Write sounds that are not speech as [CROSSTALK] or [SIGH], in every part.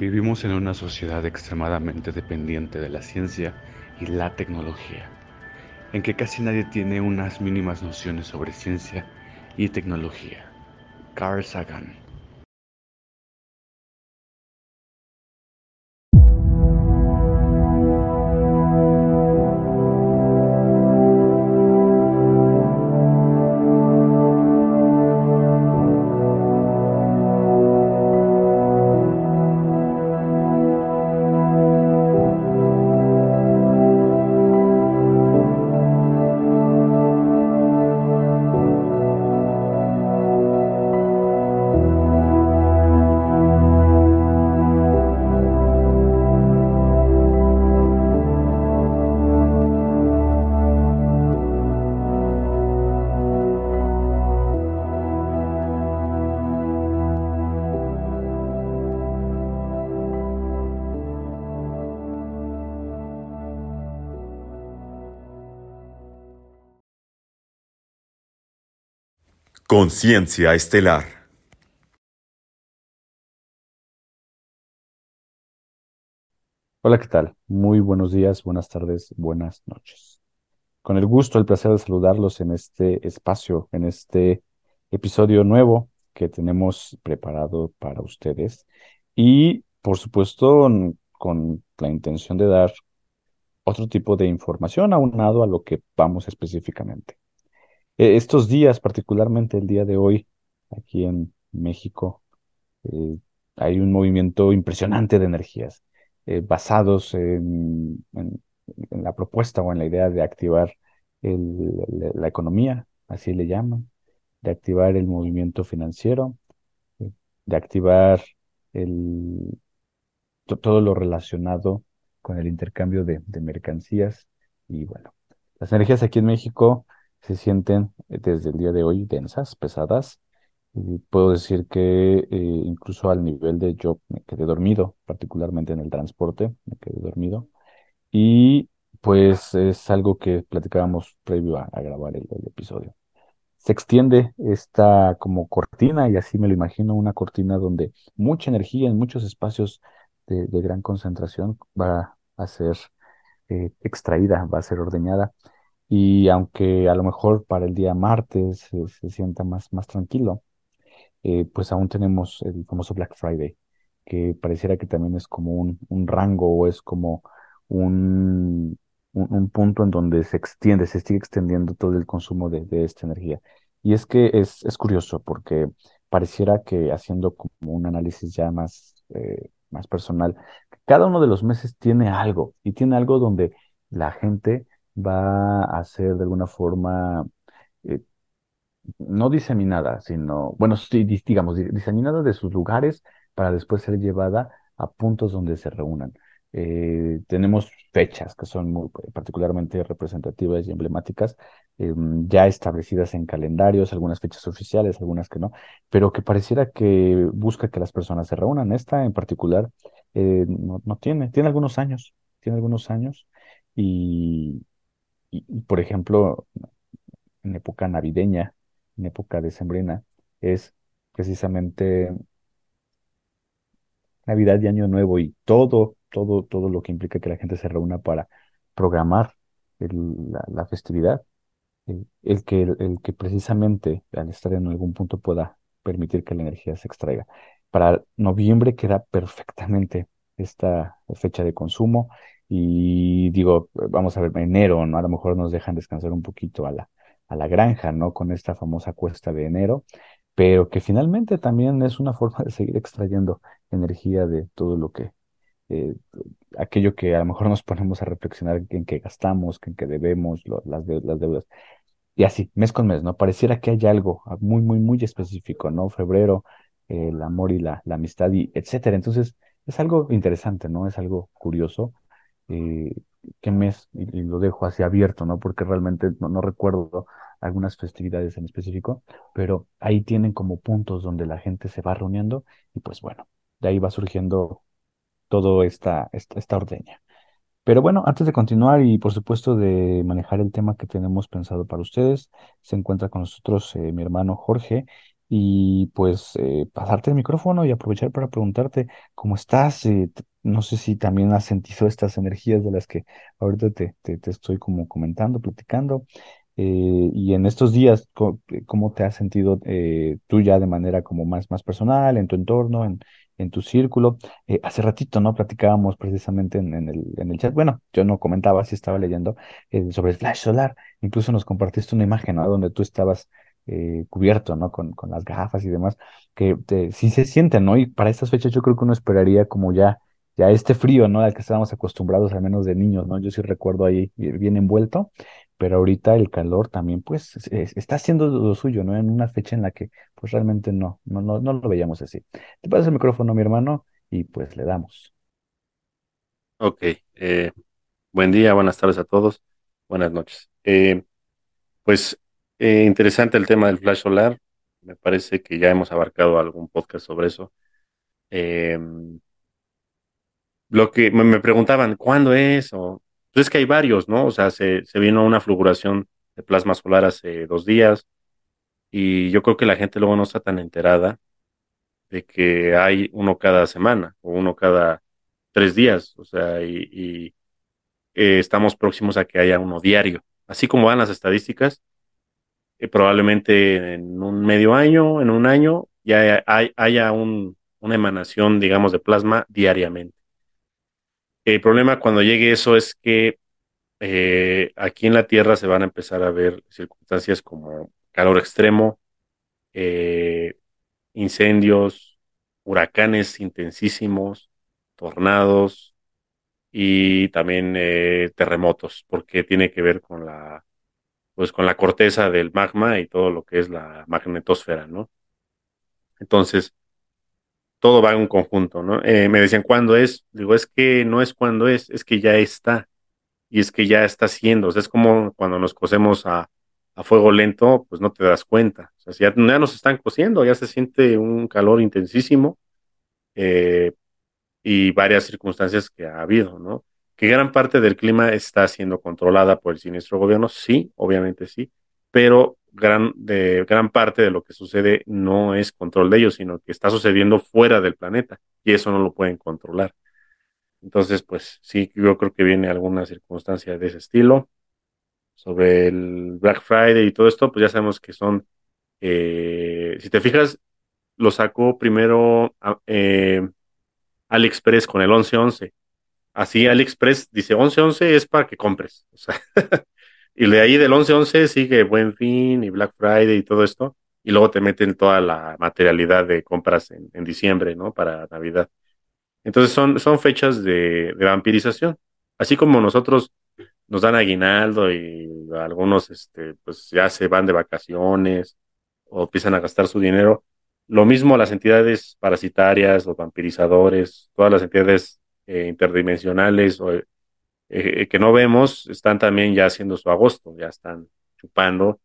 Vivimos en una sociedad extremadamente dependiente de la ciencia y la tecnología, en que casi nadie tiene unas mínimas nociones sobre ciencia y tecnología. Carl Sagan Conciencia Estelar. Hola, ¿qué tal? Muy buenos días, buenas tardes, buenas noches. Con el gusto, el placer de saludarlos en este espacio, en este episodio nuevo que tenemos preparado para ustedes y, por supuesto, con la intención de dar otro tipo de información aunado a lo que vamos específicamente. Eh, estos días, particularmente el día de hoy, aquí en México, eh, hay un movimiento impresionante de energías eh, basados en, la propuesta o en la idea de activar la economía, así le llaman, de activar el movimiento financiero, de activar todo lo relacionado con el intercambio de mercancías. Y bueno, las energías aquí en México se sienten eh, desde el día de hoy densas, pesadas. Y puedo decir que eh, incluso al nivel de yo me quedé dormido, particularmente en el transporte, me quedé dormido. Y pues es algo que platicábamos previo a, grabar el, episodio. Se extiende esta como cortina, y así me lo imagino, una cortina donde mucha energía en muchos espacios de, gran concentración va a ser eh, extraída, va a ser ordeñada y aunque a lo mejor para el día martes se sienta más, más tranquilo, eh, pues aún tenemos el famoso Black Friday, que pareciera que también es como un, un rango o es como un, un, punto en donde se extiende, se sigue extendiendo todo el consumo de, esta energía. Y es que es, es, curioso porque pareciera que haciendo como un análisis ya más, eh, más personal, cada uno de los meses tiene algo y tiene algo donde la gente va a ser de alguna forma eh, no diseminada, sino, bueno, sí, digamos, diseminada de sus lugares para después ser llevada a puntos donde se reúnan. Eh, tenemos fechas que son muy particularmente representativas y emblemáticas, em, ya establecidas en calendarios, algunas fechas oficiales, algunas que no, pero que pareciera que busca que las personas se reúnan. Esta en particular eh, no, no, tiene, tiene algunos años, tiene algunos años y, y, por ejemplo, en época navideña, en época decembrina, es precisamente Navidad y Año Nuevo y todo, todo, todo lo que implica que la gente se reúna para programar la, festividad, el, que, el, que precisamente al estar en algún punto pueda permitir que la energía se extraiga. Para noviembre queda perfectamente esta fecha de consumo y digo, vamos a ver, enero, ¿no? A lo mejor nos dejan descansar un poquito a la, a la granja, ¿no? Con esta famosa cuesta de enero, pero que finalmente también es una [LAUGHS] forma de seguir extrayendo energía de todo lo que, eh, aquello que a lo mejor nos ponemos a reflexionar en qué gastamos, en qué debemos, las, las deudas. Y así, mes con mes, ¿no? Pareciera que hay algo muy, muy, muy específico, ¿no? Febrero, el amor y la, la amistad y etcétera. Entonces, es algo interesante, ¿no? Es algo curioso eh, qué mes, y, lo dejo así abierto, ¿no? Porque realmente no, recuerdo algunas festividades en específico, pero ahí tienen como puntos donde la gente se va reuniendo y pues bueno, de ahí va surgiendo todo esta, esta, ordeña. Pero bueno, antes de continuar y por supuesto de manejar el tema que tenemos pensado para ustedes, se encuentra con nosotros eh, mi hermano Jorge y pues eh, pasarte el micrófono y aprovechar para preguntarte cómo estás. eh, no sé si también has sentido estas energías de las que ahorita te, te, estoy como comentando, platicando. eh, y en estos días, eh, ¿cómo te has sentido tú ya de manera como más, más personal, en tu entorno, en, en tu círculo? Hace ratito, ¿no? Platicábamos precisamente en, en el, chat. Bueno, yo no comentaba, si estaba leyendo sobre el flash solar. Incluso nos compartiste una imagen, ¿no? Donde tú estabas eh, cubierto, ¿no? Con, con las gafas y demás, que te- sí se sienten, ¿no? Y para estas fechas yo creo que uno esperaría como ya, ya este frío, ¿no? Al que estábamos acostumbrados, al menos de niños, ¿no? Yo sí recuerdo ahí bi- bien envuelto, pero ahorita el calor también, pues, es- es- está haciendo lo suyo, ¿no? En una fecha en la que, pues, realmente no, no, no, no lo veíamos así. Te paso el micrófono, mi hermano, y pues le damos. Ok, eh, buen día, buenas tardes a todos, buenas noches. Eh, pues eh, interesante el tema del flash solar, me parece que ya hemos abarcado algún podcast sobre eso. Eh, lo que me, preguntaban, ¿cuándo es? O, pues es que hay varios, ¿no? O sea, se, vino una fulguración de plasma solar hace dos días y yo creo que la gente luego no está tan enterada de que hay uno cada semana o uno cada tres días, o sea, y, y eh, estamos próximos a que haya uno diario. Así como van las estadísticas, eh, probablemente en un medio año, en un año, ya hay- haya un- una emanación, digamos, de plasma diariamente. El problema cuando llegue eso es que eh, aquí en la Tierra se van a empezar a ver circunstancias como calor extremo, eh, incendios, huracanes intensísimos, tornados y también terremotos, porque tiene que ver con la pues con la corteza del magma y todo lo que es la magnetosfera, ¿no? Entonces, todo va en un conjunto, ¿no? Eh, me decían, ¿cuándo es? Digo, es que no es cuándo es, es que ya está, y es que ya está haciendo, o sea, es como cuando nos cosemos a, a fuego lento, pues no te das cuenta, o sea, si ya, ya nos están cociendo, ya se siente un calor intensísimo, eh, y varias circunstancias que ha habido, ¿no? Que gran parte del clima está siendo controlada por el siniestro gobierno, sí, obviamente sí, pero gran, de, gran parte de lo que sucede no es control de ellos, sino que está sucediendo fuera del planeta y eso no lo pueden controlar. Entonces, pues sí, yo creo que viene alguna circunstancia de ese estilo. Sobre el Black Friday y todo esto, pues ya sabemos que son, eh, si te fijas, lo sacó primero eh, AliExpress con el 1111 Así AliExpress dice 11-11 es para que compres. O sea, [LAUGHS] y de ahí del 11-11 sigue Buen Fin y Black Friday y todo esto. Y luego te meten toda la materialidad de compras en, en diciembre, ¿no? Para Navidad. Entonces son, son fechas de, de vampirización. Así como nosotros nos dan aguinaldo y algunos este, pues ya se van de vacaciones o empiezan a gastar su dinero. Lo mismo las entidades parasitarias, los vampirizadores, todas las entidades eh, interdimensionales o eh, que no vemos, están también ya haciendo su agosto, ya están chupando,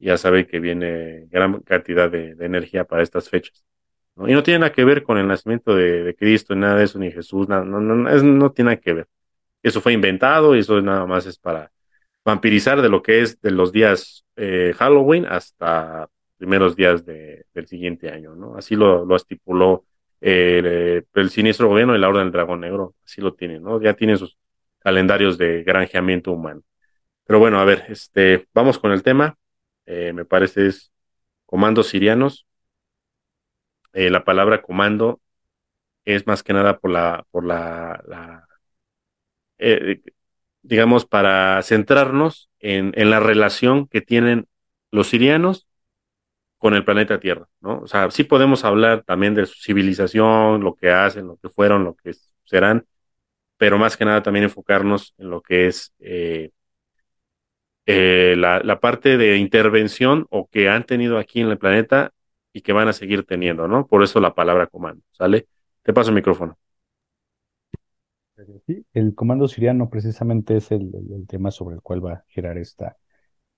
ya saben que viene gran cantidad de, de energía para estas fechas. ¿no? Y no tiene nada que ver con el nacimiento de, Cristo, nada de eso, ni Jesús, nada, no, no, es, no tiene nada que ver. Eso fue inventado y eso nada más es para vampirizar de lo que es de los días eh, Halloween hasta primeros días de, del siguiente año, ¿no? Así lo, lo estipuló eh, el siniestro gobierno y la Orden del Dragón Negro, así lo tienen, ¿no? Ya tienen sus calendarios de granjeamiento humano. Pero bueno, a ver, este, vamos con el tema. Eh, me parece es comandos sirianos. Eh, la palabra comando es más que nada por la, por la, la digamos, para centrarnos en, en, la relación que tienen los sirianos con el planeta Tierra, ¿no? O sea, sí podemos hablar también de su civilización, lo que hacen, lo que fueron, lo que serán, pero más que nada también enfocarnos en lo que es eh, eh, la, parte de intervención o que han tenido aquí en el planeta y que van a seguir teniendo, ¿no? Por eso la palabra comando, ¿sale? Te paso el micrófono. Sí, el comando siriano precisamente es el, el, tema sobre el cual va a girar esta,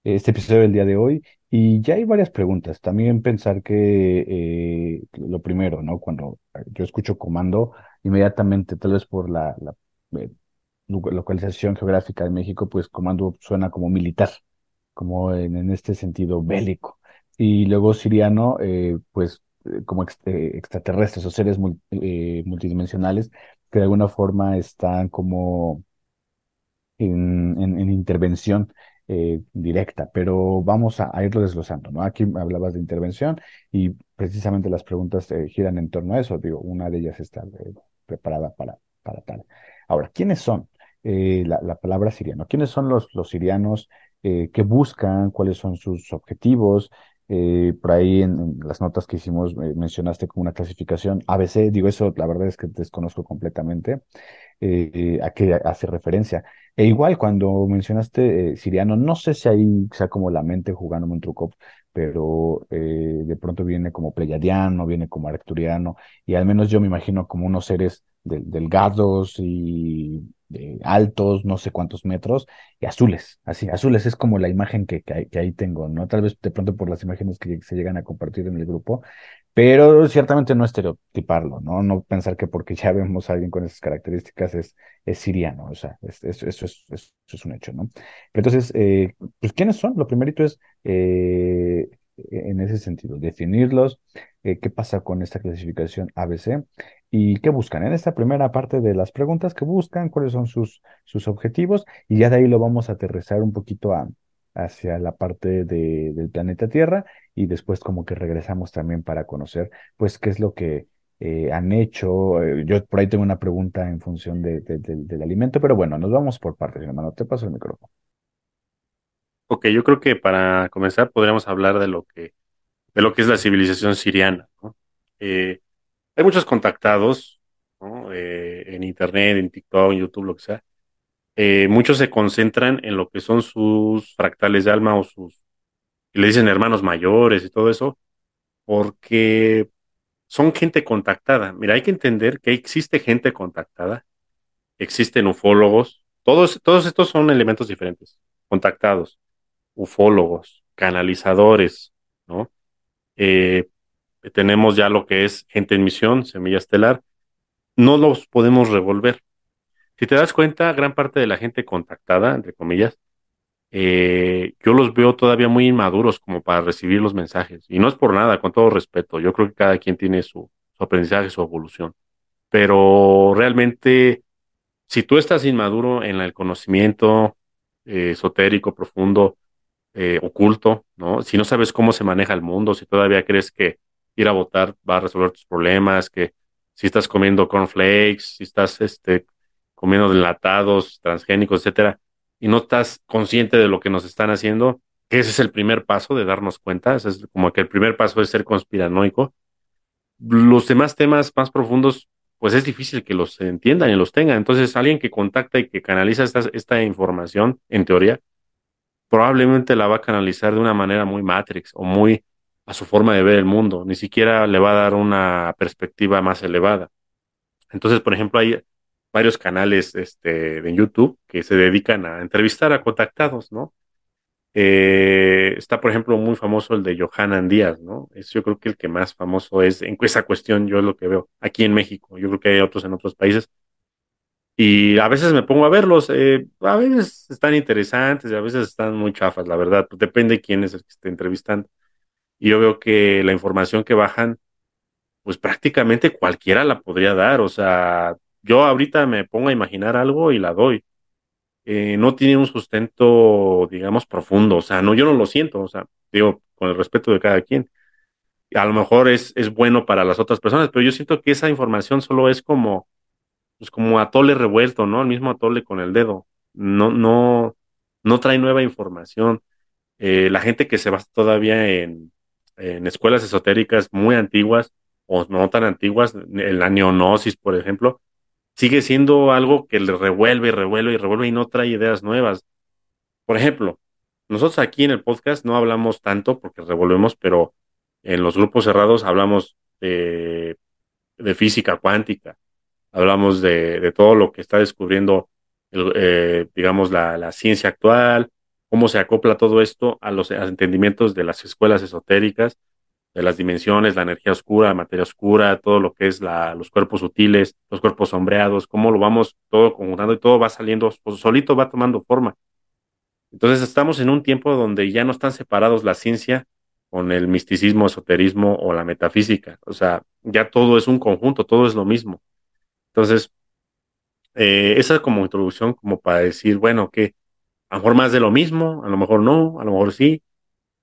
este episodio del día de hoy. Y ya hay varias preguntas. También pensar que eh, lo primero, ¿no? Cuando yo escucho comando, inmediatamente, tal vez por la, la eh, localización geográfica de México, pues comando suena como militar, como en, en este sentido bélico. y luego siriano, eh, pues eh, como ex- eh, extraterrestres o seres mul- eh, multidimensionales que de alguna forma están como en, en- en intervención eh, directa, pero vamos a, irlo desglosando, ¿no? Aquí hablabas de intervención y precisamente las preguntas eh, giran en torno a eso. Digo, una de ellas está eh, preparada para, para tal. Ahora, ¿quiénes son? La, la palabra siriano. ¿Quiénes son los, los sirianos? ¿qué buscan? ¿Cuáles son sus objetivos? Eh, por ahí en, las notas que hicimos eh, mencionaste como una clasificación ABC. Digo, eso la verdad es que desconozco completamente eh, a qué hace referencia. E igual cuando mencionaste Siriano, no sé si ahí sea como la mente jugándome un truco, pero de pronto viene como Pleiadiano, viene como Arcturiano, y al menos yo me imagino como unos seres del- delgados y altos, no sé cuántos metros, y azules, así, azules es como la imagen que, que ahí, tengo, ¿no? Tal vez de pronto por las imágenes que se llegan a compartir en el grupo, pero ciertamente no estereotiparlo, ¿no? No pensar que porque ya vemos a alguien con esas características es, es siriano, o sea, es- es- eso, es, es un hecho, ¿no? Entonces, eh, pues, ¿quiénes son? Lo primerito es, eh, en ese sentido, definirlos, eh, qué pasa con esta clasificación ABC y qué buscan. En esta primera parte de las preguntas, qué buscan, cuáles son sus, sus objetivos, y ya de ahí lo vamos a aterrizar un poquito a, hacia la parte de- del planeta Tierra y después como que regresamos también para conocer, pues, qué es lo que eh, han hecho. Eh, yo por ahí tengo una pregunta en función de- de- del del alimento, pero bueno, nos vamos por partes, hermano. Te paso el micrófono. Ok, yo creo que para comenzar podríamos hablar de lo que, de lo que es la civilización siriana, ¿no? Eh, hay muchos contactados. Eh, en internet, en TikTok, en YouTube, lo que sea. Eh, muchos se concentran en lo que son sus fractales de alma o sus, le dicen hermanos mayores y todo eso, porque son gente contactada. Mira, hay que entender que existe gente contactada, existen ufólogos, todos, todos estos son elementos diferentes, contactados, ufólogos, canalizadores, ¿no? Eh, tenemos ya lo que es gente en misión, semilla estelar, no los podemos revolver. Si te das cuenta, gran parte de la gente contactada, entre comillas, eh, yo los veo todavía muy inmaduros como para recibir los mensajes. Y no es por nada, con todo respeto. Yo creo que cada quien tiene su, aprendizaje, su evolución. Pero realmente, si tú estás inmaduro en el conocimiento eh, esotérico, profundo, eh, oculto, ¿no? Si no sabes cómo se maneja el mundo, si todavía crees que ir a votar va a resolver tus problemas, que si estás comiendo cornflakes, si estás este, comiendo enlatados, transgénicos, etcétera, y no estás consciente de lo que nos están haciendo, que ese es el primer paso de darnos cuenta, ese es como que el primer paso es ser conspiranoico. Los demás temas más profundos, pues es difícil que los entiendan y los tengan. Entonces, alguien que contacta y que canaliza esta, esta información, en teoría, probablemente la va a canalizar de una manera muy Matrix o muy a su forma de ver el mundo, ni siquiera le va a dar una perspectiva más elevada. Entonces, por ejemplo, hay varios canales este, de YouTube que se dedican a entrevistar a contactados, ¿no? Eh, está, por ejemplo, muy famoso el de Johanan Díaz, ¿no? Es yo creo que el que más famoso es en esa cuestión, yo es lo que veo aquí en México. Yo creo que hay otros en otros países, y a veces me pongo a verlos, eh, a veces están interesantes a veces están muy chafas, la verdad, pues depende de quién es el que esté entrevistando. Y yo veo que la información que bajan, pues prácticamente cualquiera la podría dar, o sea, yo ahorita me pongo a imaginar algo y la doy. Eh, no tiene un sustento, digamos, profundo, o sea, no, yo no lo siento, o sea, digo, con el respeto de cada quien. A lo mejor es, es bueno para las otras personas, pero yo siento que esa información solo es como pues como atole revuelto, ¿no? El mismo atole con el dedo. No, no, no trae nueva información. Eh, la gente que se basa todavía en, en escuelas esotéricas muy antiguas o no tan antiguas, la neonosis, por ejemplo, sigue siendo algo que le revuelve y revuelve y revuelve y no trae ideas nuevas. Por ejemplo, nosotros aquí en el podcast no hablamos tanto porque revolvemos, pero en los grupos cerrados hablamos de, de física cuántica hablamos de, de todo lo que está descubriendo, eh, digamos, la, la, ciencia actual, cómo se acopla todo esto a los, a los, entendimientos de las escuelas esotéricas, de las dimensiones, la energía oscura, la materia oscura, todo lo que es la, los cuerpos sutiles, los cuerpos sombreados, cómo lo vamos todo conjuntando y todo va saliendo, pues solito va tomando forma. Entonces estamos en un tiempo donde ya no están separados la ciencia con el misticismo, esoterismo o la metafísica. O sea, ya todo es un conjunto, todo es lo mismo. Entonces, eh, esa es como introducción, como para decir, bueno, que a lo mejor más de lo mismo, a lo mejor no, a lo mejor sí.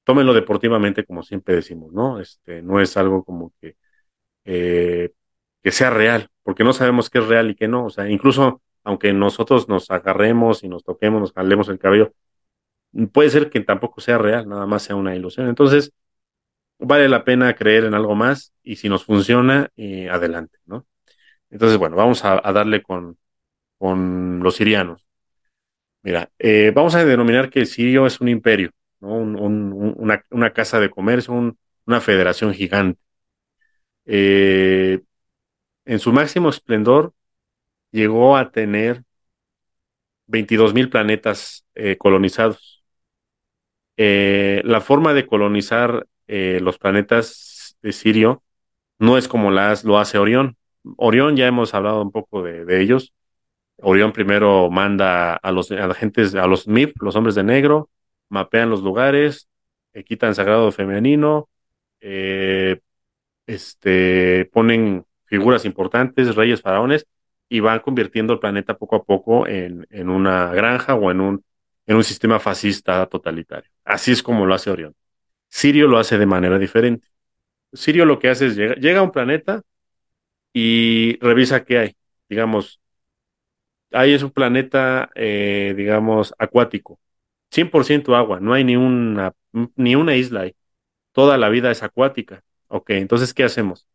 Tómenlo deportivamente, como siempre decimos, ¿no? Este, no es algo como que, eh, que sea real, porque no sabemos qué es real y qué no. O sea, incluso aunque nosotros nos agarremos y nos toquemos, nos jalemos el cabello, puede ser que tampoco sea real, nada más sea una ilusión. Entonces, vale la pena creer en algo más y si nos funciona, eh, adelante, ¿no? Entonces, bueno, vamos a, darle con, con, los sirianos. Mira, eh, vamos a denominar que sirio es un imperio, ¿no? una, casa de comercio, una federación gigante. Eh, en su máximo esplendor llegó a tener 22 mil planetas colonizados. Eh, la forma de colonizar los planetas de Sirio no es como las, lo hace Orión. Orión ya hemos hablado un poco de, ellos. Orión primero manda a los agentes, a los MIP, los hombres de negro, mapean los lugares, eh, quitan sagrado femenino, este, ponen figuras importantes, reyes, faraones, y van convirtiendo el planeta poco a poco en, en una granja o en un en un sistema fascista totalitario. Así es como lo hace Orión. Sirio lo hace de manera diferente. Sirio lo que hace es llega, a un planeta y revisa qué hay. Digamos, ahí es un planeta, eh, digamos, acuático. 100% agua, no hay ni una, ni una isla ahí. Toda la vida es acuática. Ok, entonces, ¿qué hacemos?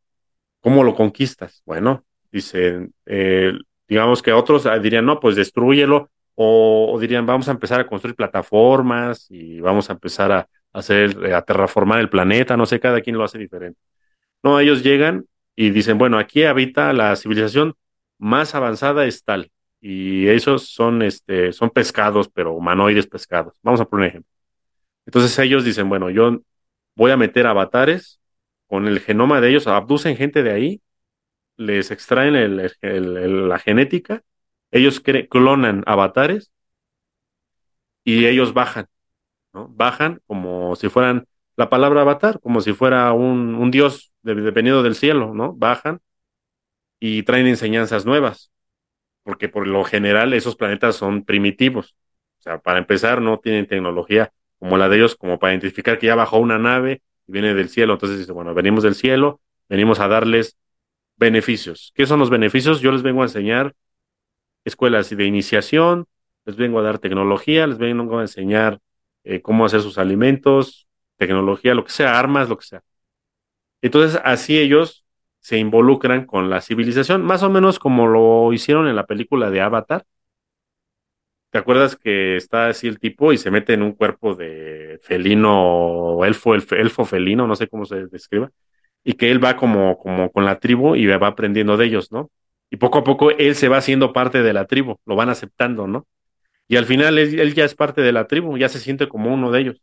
¿Cómo lo conquistas? Bueno, dicen, eh, digamos que otros dirían, no, pues destruyelo o, dirían, vamos a empezar a construir plataformas y vamos a empezar a, hacer, eh, a terraformar el planeta, no sé, cada quien lo hace diferente. No, ellos llegan y dicen, bueno, aquí habita la civilización más avanzada es tal, y esos son, este, son pescados, pero humanoides pescados. Vamos a poner un ejemplo. Entonces ellos dicen, bueno, yo voy a meter avatares con el genoma de ellos, abducen gente de ahí, les extraen la genética ellos clonan avatares y ellos bajan, ¿no? Bajan como si fueran la palabra avatar, como si fuera un, dios dependiendo del cielo, ¿no? Bajan y traen enseñanzas nuevas, porque por lo general esos planetas son primitivos. O sea, para empezar, no tienen tecnología como la de ellos, como para identificar que ya bajó una nave y viene del cielo. Entonces dice, bueno, venimos del cielo, venimos a darles beneficios. ¿Qué son los beneficios? Yo les vengo a enseñar escuelas de iniciación, les vengo a dar tecnología, les vengo a enseñar eh, cómo hacer sus alimentos, tecnología, lo que sea, armas, lo que sea. Entonces, así ellos se involucran con la civilización, más o menos como lo hicieron en la película de Avatar. ¿Te acuerdas que está así el tipo y se mete en un cuerpo de felino, elfo, elfo felino, no sé cómo se describa, y que él va como, como con la tribu y va aprendiendo de ellos, ¿no? y poco a poco él se va haciendo parte de la tribu, lo van aceptando, ¿no? Y al final él, ya es parte de la tribu, ya se siente como uno de ellos.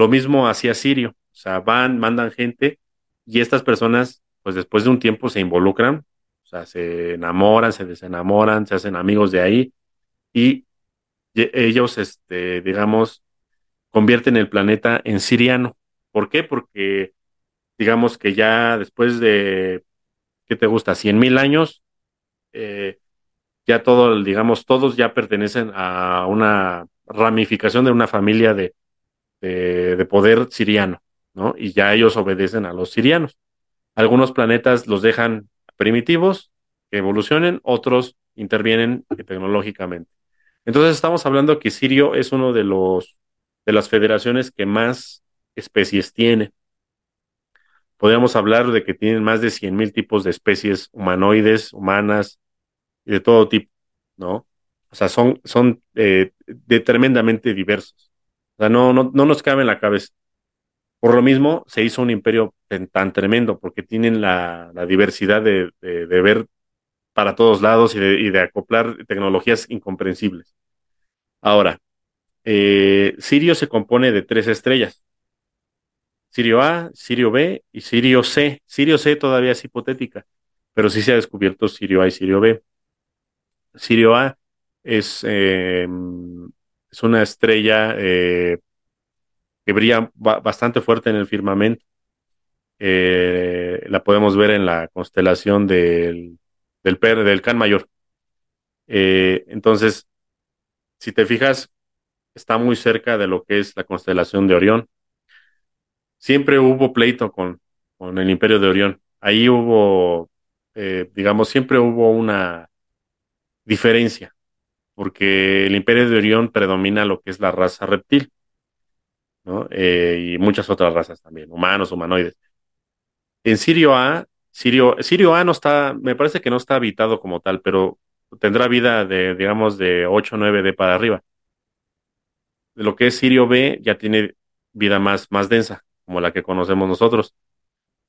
Lo mismo hacía Sirio, o sea, van, mandan gente y estas personas, pues después de un tiempo se involucran, o sea, se enamoran, se desenamoran, se hacen amigos de ahí y ellos, este, digamos, convierten el planeta en siriano. ¿Por qué? Porque digamos que ya después de, ¿qué te gusta? Cien mil años, eh, ya todo, digamos, todos ya pertenecen a una ramificación de una familia de, de, poder siriano, ¿no? Y ya ellos obedecen a los sirianos. Algunos planetas los dejan primitivos, que evolucionen, otros intervienen tecnológicamente. Entonces estamos hablando que Sirio es uno de los de las federaciones que más especies tiene podríamos hablar de que tienen más de 100.000 tipos de especies humanoides, humanas de todo tipo, ¿no? O sea, son, son eh, tremendamente diversos. O sea, no, no, no nos cabe en la cabeza. Por lo mismo, se hizo un imperio tan, tremendo, porque tienen la, diversidad de, ver para todos lados y de, acoplar tecnologías incomprensibles. Ahora, eh, Sirio se compone de tres estrellas. Sirio A, Sirio B y Sirio C. Sirio C todavía es hipotética, pero sí se ha descubierto Sirio A y Sirio B. Sirio A es, em, es una estrella eh, que brilla bastante fuerte en el firmamento. Eh, la podemos ver en la constelación del, del, Can Mayor. Eh, entonces, si te fijas, está muy cerca de lo que es la constelación de Orión. Siempre hubo pleito con, con el imperio de Orión. Ahí hubo, digamos, siempre hubo una diferencia, porque el imperio de Orión predomina lo que es la raza reptil, ¿no? Eh, y muchas otras razas también, humanos, humanoides. En Sirio A, Sirio, Sirio A no está, me parece que no está habitado como tal, pero tendrá vida de, digamos, de 8 o 9 de para arriba. De lo que es Sirio B ya tiene vida más, más densa, como la que conocemos nosotros.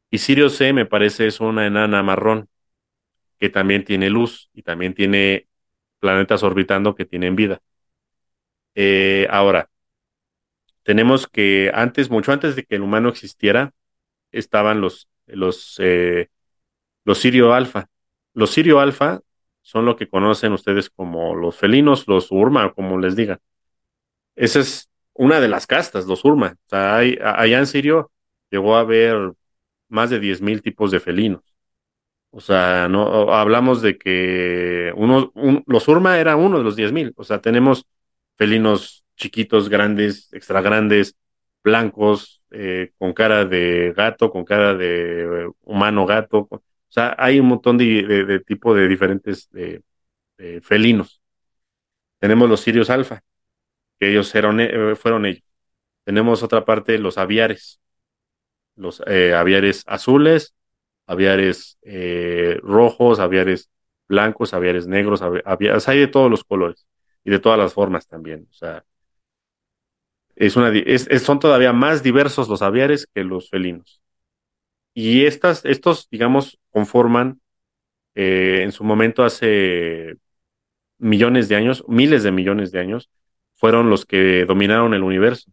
Y Sirio C me parece es una enana marrón, que también tiene luz y también tiene planetas orbitando que tienen vida. Eh, ahora, tenemos que antes, mucho antes de que el humano existiera, estaban los, los, eh, los Sirio Alfa. Los Sirio Alfa son lo que conocen ustedes como los felinos, los Urma, como les digan. Esa es una de las castas, los Urma. O sea, hay, allá en Sirio llegó a haber más de 10.000 tipos de felinos. O sea, no hablamos de que uno, los Urma era uno de los 10.000. O sea, tenemos felinos chiquitos, grandes, extra grandes, blancos, eh, con cara de gato, con cara de humano gato. O sea, hay un montón de, de, tipo de diferentes felinos. Tenemos los sirios alfa, que ellos eh, fueron ellos. Tenemos otra parte, los aviares, los eh, aviares azules, aviares rojos, aviares blancos, aviares negros, aviares, hay de todos los colores y de todas las formas también. O sea, es una, son todavía más diversos los aviares que los felinos. Y estas, estos, digamos, conforman eh, en su momento hace millones de años, miles de millones de años, fueron los que dominaron el universo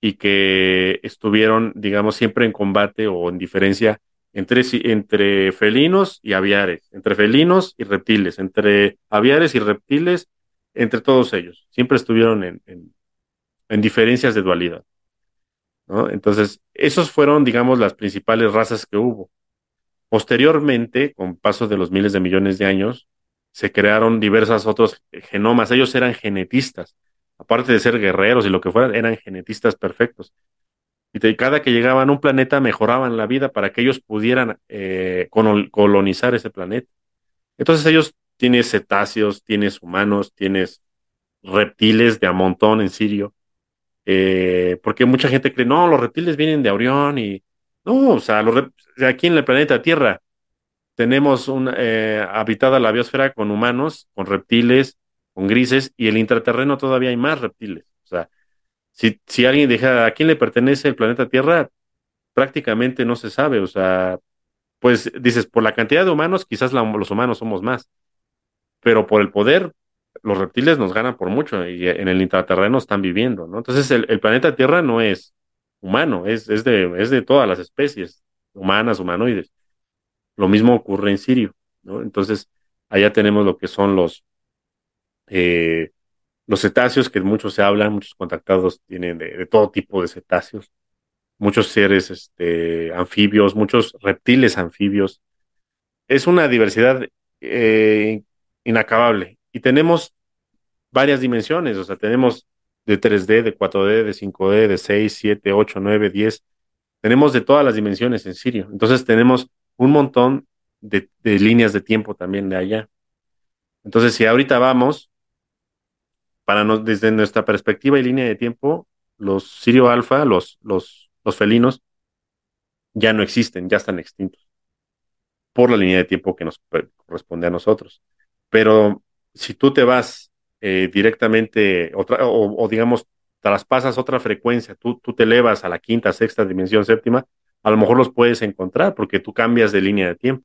y que estuvieron, digamos, siempre en combate o en diferencia entre, felinos y aviares, entre felinos y reptiles, entre aviares y reptiles, entre todos ellos. Siempre estuvieron en, en diferencias de dualidad. Entonces, esos fueron, digamos, las principales razas que hubo. Posteriormente, con paso de los miles de millones de años, se crearon diversas otros genomas. Ellos eran genetistas. Aparte de ser guerreros y lo que fueran, eran genetistas perfectos. Y cada que llegaban a un planeta mejoraban la vida para que ellos pudieran eh, colonizar ese planeta. Entonces ellos tienes cetáceos, tienes humanos, tienes reptiles de a montón en Sirio, eh, porque mucha gente cree, no, los reptiles vienen de Orión y no, o sea, aquí en el planeta Tierra tenemos una, eh, habitada la biosfera con humanos, con reptiles, con grises y el intraterreno todavía hay más reptiles. O sea, si, si alguien deja a quién le pertenece el planeta Tierra, prácticamente no se sabe. O sea, pues dices, por la cantidad de humanos, quizás los humanos somos más, pero por el poder, los reptiles nos ganan por mucho y en el intraterreno están viviendo, ¿no? Entonces el, planeta Tierra no es humano, es, es, de, es de todas las especies, humanas, humanoides. Lo mismo ocurre en Sirio, ¿no? Entonces allá tenemos lo que son los, eh, los cetáceos, que muchos se hablan, muchos contactados tienen de, todo tipo de cetáceos, muchos seres este, anfibios, muchos reptiles anfibios. Es una diversidad eh, inacabable y tenemos varias dimensiones, o sea, tenemos de 3D, de 4D, de 5D, de 6, 7, 8, 9, 10. Tenemos de todas las dimensiones en Sirio. Entonces tenemos un montón de, líneas de tiempo también de allá. Entonces, si ahorita vamos, para desde nuestra perspectiva y línea de tiempo, los Sirio Alfa, los, los, felinos, ya no existen, ya están extintos por la línea de tiempo que nos corresponde a nosotros. Pero si tú te vas eh, directamente otra, o, digamos traspasas otra frecuencia, tú, tú te elevas a la quinta, sexta dimensión, séptima, a lo mejor los puedes encontrar porque tú cambias de línea de tiempo.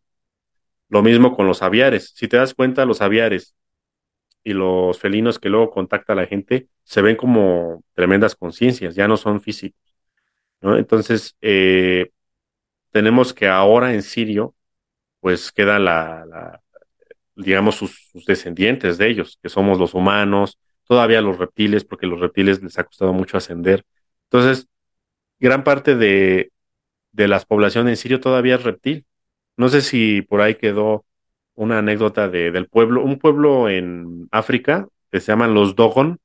Lo mismo con los aviares. Si te das cuenta, los aviares y los felinos que luego contacta la gente se ven como tremendas conciencias, ya no son físicos. Entonces, eh, tenemos que ahora en Sirio, pues queda la, digamos, sus, descendientes de ellos, que somos los humanos, todavía los reptiles, porque los reptiles les ha costado mucho ascender. Entonces, gran parte de, de las poblaciones en Sirio todavía es reptil. No sé si por ahí quedó una anécdota de, del pueblo, un pueblo en África que se llaman los Dogon.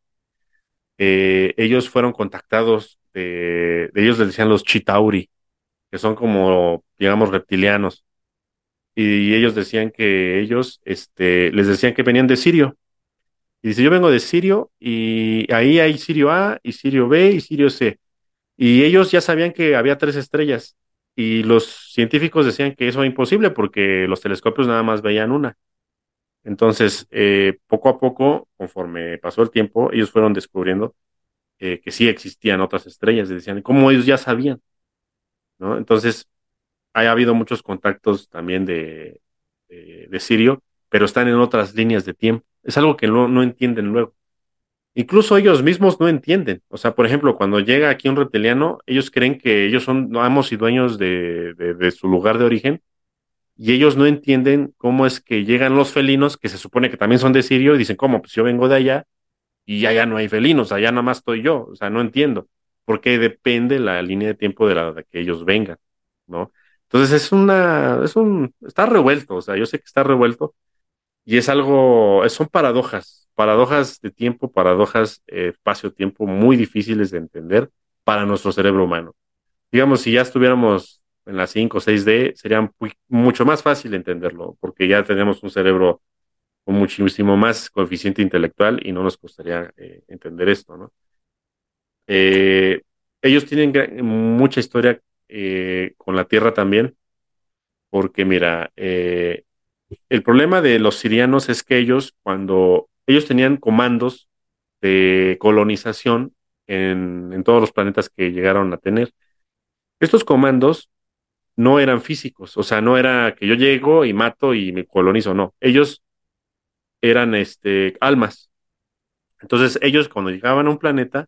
Eh, ellos fueron contactados, ellos les decían los Chitauri, que son como, digamos, reptilianos. Y ellos decían que ellos, este, les decían que venían de Sirio. Y dice, yo vengo de Sirio y ahí hay Sirio A y Sirio B y Sirio C. Y ellos ya sabían que había tres estrellas y los científicos decían que eso era imposible porque los telescopios nada más veían una. Entonces, eh, poco a poco, conforme pasó el tiempo, ellos fueron descubriendo eh, que sí existían otras estrellas y decían, ¿cómo ellos ya sabían? ¿No? Entonces, ha habido muchos contactos también de, de, Sirio, pero están en otras líneas de tiempo. Es algo que no, no entienden luego. Incluso ellos mismos no entienden. O sea, por ejemplo, cuando llega aquí un reptiliano, ellos creen que ellos son amos y dueños de, de, su lugar de origen y ellos no entienden cómo es que llegan los felinos, que se supone que también son de Sirio, y dicen, ¿cómo? Pues yo vengo de allá y allá no hay felinos, allá nada más estoy yo. O sea, no entiendo. Porque depende la línea de tiempo de la de que ellos vengan, ¿no? Entonces es una, es un, está revuelto, o sea, yo sé que está revuelto y es algo, son paradojas, paradojas de tiempo, paradojas eh, espacio-tiempo muy difíciles de entender para nuestro cerebro humano. Digamos, si ya estuviéramos en la 5 o 6D, sería mucho más fácil entenderlo, porque ya tenemos un cerebro con muchísimo más coeficiente intelectual y no nos costaría eh, entender esto, ¿no? Eh, ellos tienen mucha historia con la Tierra también, porque mira, el problema de los sirianos es que ellos, cuando ellos tenían comandos de colonización en, todos los planetas que llegaron a tener. Estos comandos no eran físicos, o sea, no era que yo llego y mato y me colonizo, no. Ellos eran este, almas. Entonces, ellos cuando llegaban a un planeta,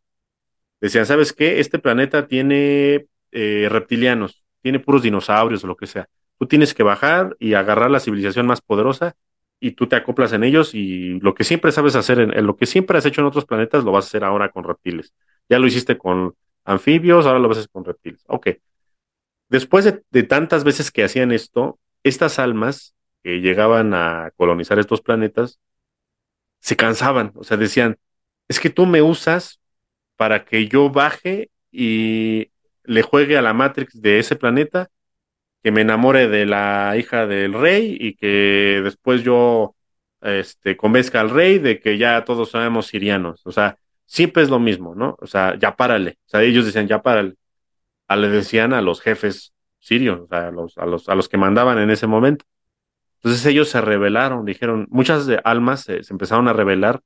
decían, ¿sabes qué? Este planeta tiene eh, reptilianos, tiene puros dinosaurios o lo que sea. Tú tienes que bajar y agarrar la civilización más poderosa y tú te acoplas en ellos y lo que siempre sabes hacer, en, lo que siempre has hecho en otros planetas, lo vas a hacer ahora con reptiles. Ya lo hiciste con anfibios, ahora lo vas a hacer con reptiles. Ok. Después de, tantas veces que hacían esto, estas almas que llegaban a colonizar estos planetas se cansaban, o sea, decían, es que tú me usas para que yo baje y le juegue a la Matrix de ese planeta que me enamore de la hija del rey y que después yo este, convenzca al rey de que ya todos somos sirianos. O sea, siempre es lo mismo, ¿no? O sea, ya párale. O sea, ellos decían, ya párale. A, le decían a los jefes sirios, o sea, a los, a los, a los que mandaban en ese momento. Entonces ellos se rebelaron, dijeron, muchas almas se, se empezaron a rebelar,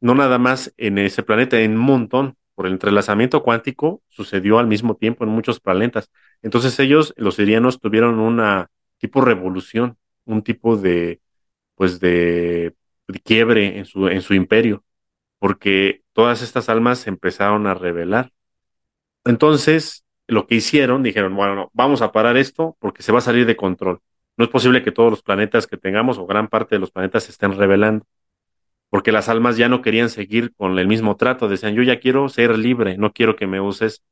no nada más en ese planeta, en un montón por el entrelazamiento cuántico sucedió al mismo tiempo en muchos planetas. Entonces ellos, los sirianos, tuvieron una tipo revolución, un tipo de, pues de, quiebre en su, en su imperio, porque todas estas almas se empezaron a rebelar. Entonces, lo que hicieron, dijeron, bueno, vamos a parar esto porque se va a salir de control. No es posible que todos los planetas que tengamos o gran parte de los planetas se estén rebelando porque las almas ya no querían seguir con el mismo trato, decían, yo ya quiero ser libre, no quiero que me uses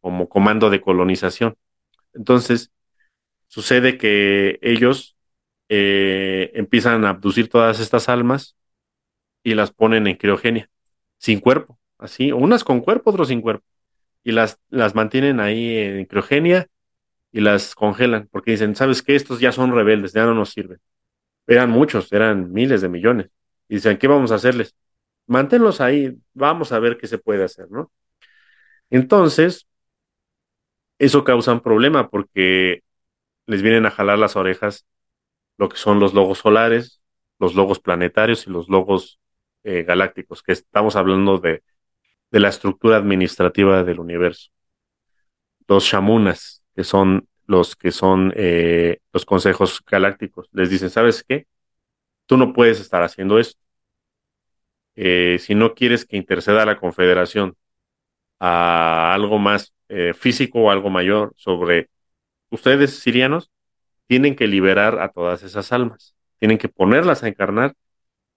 como comando de colonización. Entonces, sucede que ellos eh, empiezan a abducir todas estas almas y las ponen en criogenia, sin cuerpo, así, unas con cuerpo, otras sin cuerpo, y las, las mantienen ahí en criogenia y las congelan, porque dicen, ¿sabes qué? Estos ya son rebeldes, ya no nos sirven. Eran muchos, eran miles de millones y dicen, ¿qué vamos a hacerles? Manténlos ahí, vamos a ver qué se puede hacer, ¿no? Entonces, eso causa un problema porque les vienen a jalar las orejas lo que son los logos solares, los logos planetarios y los logos eh, galácticos, que estamos hablando de, de, la estructura administrativa del universo. Los shamunas, que son los que son eh, los consejos galácticos, les dicen, ¿sabes qué? Tú no puedes estar haciendo esto. Eh, si no quieres que interceda la Confederación a algo más eh, físico o algo mayor sobre ustedes sirianos, tienen que liberar a todas esas almas, tienen que ponerlas a encarnar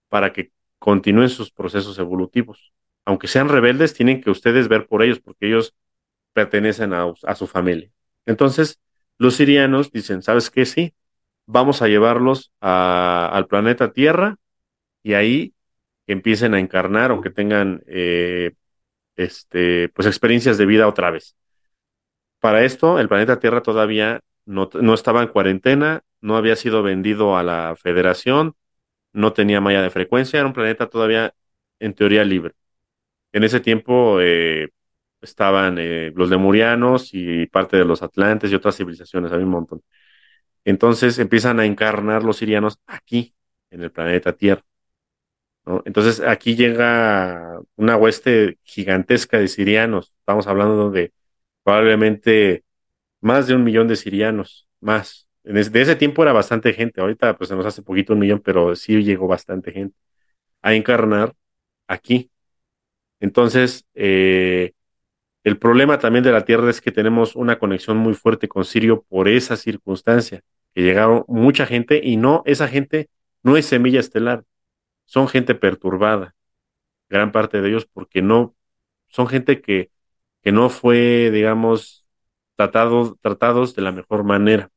para que continúen sus procesos evolutivos. aunque sean rebeldes, tienen que ustedes ver por ellos, porque ellos pertenecen a, a su familia. Entonces, los sirianos dicen, ¿sabes qué? Sí, vamos a llevarlos al planeta Tierra y ahí que empiecen a encarnar o que tengan eh, este, pues experiencias de vida otra vez. Para esto, el planeta Tierra todavía no, no estaba en cuarentena, no había sido vendido a la federación, no tenía malla de frecuencia, era un planeta todavía en teoría libre. En ese tiempo eh, estaban eh, los lemurianos y parte de los atlantes y otras civilizaciones, había un montón. Entonces empiezan a encarnar los sirianos aquí, en el planeta Tierra. Entonces aquí llega una hueste gigantesca de sirianos. Estamos hablando de probablemente más de un millón de sirianos, más. De ese tiempo era bastante gente. Ahorita pues se nos hace poquito un millón, pero sí llegó bastante gente a encarnar aquí. Entonces, eh, el problema también de la Tierra es que tenemos una conexión muy fuerte con Sirio por esa circunstancia, que llegaron mucha gente y no, esa gente no es semilla estelar, son gente perturbada, gran parte de ellos porque no, son gente que, que no fue, digamos, tratado, tratados de la mejor manera.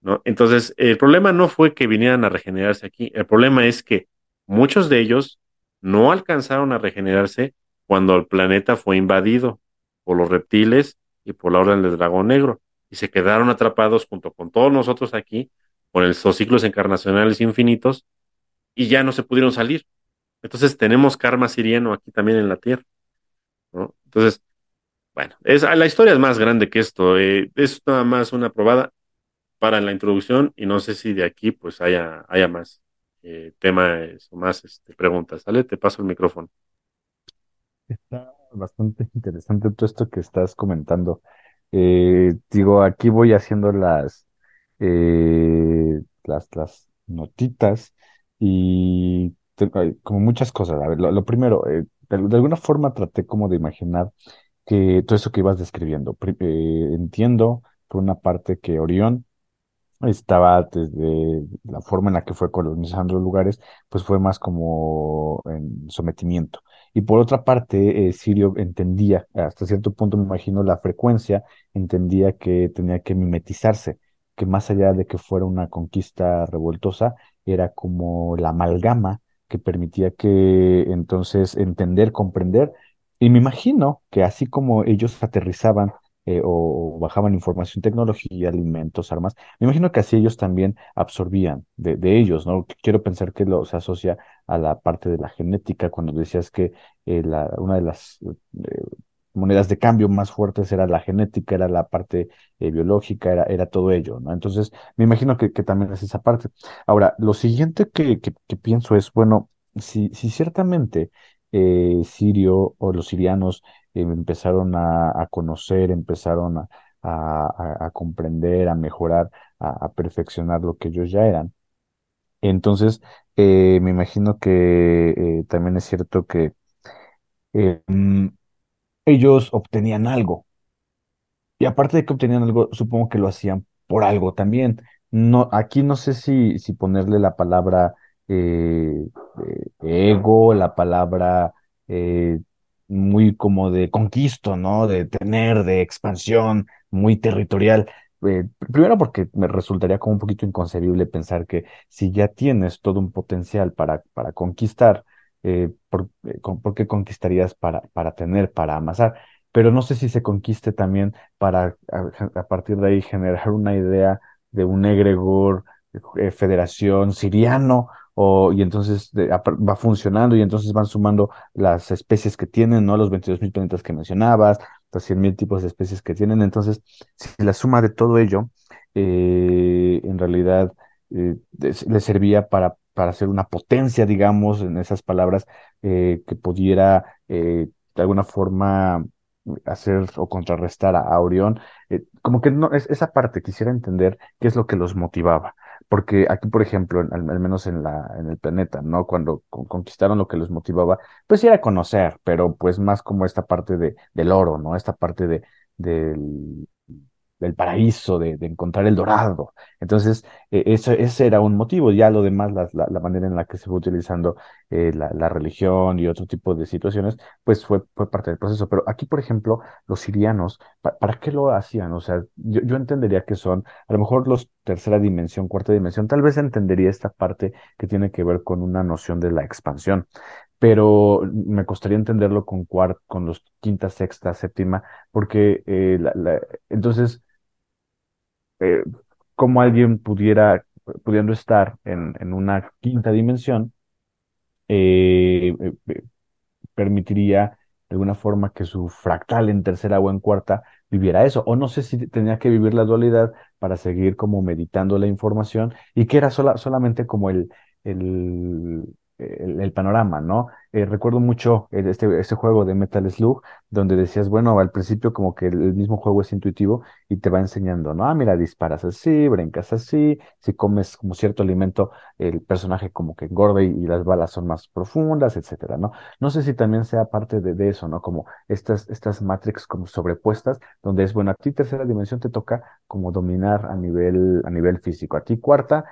¿no? Entonces, el problema no fue que vinieran a regenerarse aquí, el problema es que muchos de ellos no alcanzaron a regenerarse cuando el planeta fue invadido por los reptiles y por la orden del dragón negro y se quedaron atrapados junto con todos nosotros aquí con esos ciclos encarnacionales infinitos y ya no se pudieron salir. Entonces tenemos karma siriano aquí también en la Tierra. ¿no? Entonces, bueno, es, la historia es más grande que esto. Eh, es nada más una probada para la introducción y no sé si de aquí pues haya, haya más eh, temas o más este, preguntas. ¿Sale? Te paso el micrófono. Está bastante interesante todo esto que estás comentando. Eh, digo, aquí voy haciendo las, eh, las, las notitas y como muchas cosas. A ver, lo, primero, eh, de, alguna forma traté como de imaginar que todo eso que ibas describiendo. entiendo por una parte que Orión estaba desde la forma en la que fue colonizando lugares, pues fue más como en sometimiento. Y por otra parte, eh, Sirio entendía, hasta cierto punto me imagino la frecuencia, entendía que tenía que mimetizarse, que más allá de que fuera una conquista revoltosa, era como la amalgama que permitía que entonces entender, comprender. Y me imagino que así como ellos aterrizaban eh, o, bajaban información, tecnología, alimentos, armas. Me imagino que así ellos también absorbían de, ellos, ¿no? Quiero pensar que lo se asocia a la parte de la genética, cuando decías que eh, la, una de las eh, monedas de cambio más fuertes era la genética, era la parte biológica, era, era todo ello, ¿no? Entonces, me imagino que, también es esa parte. Ahora, lo siguiente que, que, pienso es, bueno, si, si ciertamente Sirio o los sirianos empezaron a, conocer, empezaron a, comprender, a mejorar, a, perfeccionar lo que ellos ya eran. Entonces, eh, me imagino que eh, también es cierto que eh, mm, ellos obtenían algo. Y aparte de que obtenían algo, supongo que lo hacían por algo también. No, aquí no sé si, si ponerle la palabra ego, la palabra muy como de conquisto, ¿no? De tener, de expansión, muy territorial. Eh, primero porque me resultaría como un poquito inconcebible pensar que si ya tienes todo un potencial para, para conquistar, eh, por, eh, qué conquistarías para, para tener, para amasar? Pero no sé si se conquiste también para a, partir de ahí generar una idea de un egregor, federación siriano o, y entonces va funcionando y entonces van sumando las especies que tienen, ¿no? Los 22 mil planetas que mencionabas, los 100 mil tipos de especies que tienen. Entonces, si la suma de todo ello, eh, en realidad eh, le servía para, para hacer una potencia, digamos, en esas palabras, eh, que pudiera de alguna forma hacer o contrarrestar a, Orión. como que no, es, esa parte quisiera entender qué es lo que los motivaba. Porque aquí, por ejemplo, al, menos en la, en el planeta, ¿no? Cuando conquistaron lo que los motivaba, pues era conocer, pero pues más como esta parte de, del oro, ¿no? Esta parte de, del, del paraíso, de, de, encontrar el dorado. Entonces, eh, eso, ese era un motivo. Ya lo demás, la, la, manera en la que se fue utilizando eh, la, la, religión y otro tipo de situaciones, pues fue, fue parte del proceso. Pero aquí, por ejemplo, los sirianos, ¿para, qué lo hacían? O sea, yo, yo entendería que son, a lo mejor los tercera dimensión, cuarta dimensión, tal vez entendería esta parte que tiene que ver con una noción de la expansión pero me costaría entenderlo con con los quinta, sexta, séptima, porque eh, entonces, eh, como alguien pudiera, pudiendo estar en, en una quinta dimensión, eh, permitiría de alguna forma que su fractal en tercera o en cuarta viviera eso, o no sé si tenía que vivir la dualidad para seguir como meditando la información y que era sola, solamente como el, el, el, panorama, ¿no? Eh, recuerdo mucho este, este juego de Metal Slug, donde decías, bueno, al principio como que el, mismo juego es intuitivo y te va enseñando, ¿no? Ah, mira, disparas así, brincas así, si comes como cierto alimento, el personaje como que engorda y, las balas son más profundas, etcétera, ¿no? No sé si también sea parte de, de, eso, ¿no? Como estas, estas Matrix como sobrepuestas, donde es, bueno, a ti tercera dimensión te toca como dominar a nivel, a nivel físico, a ti cuarta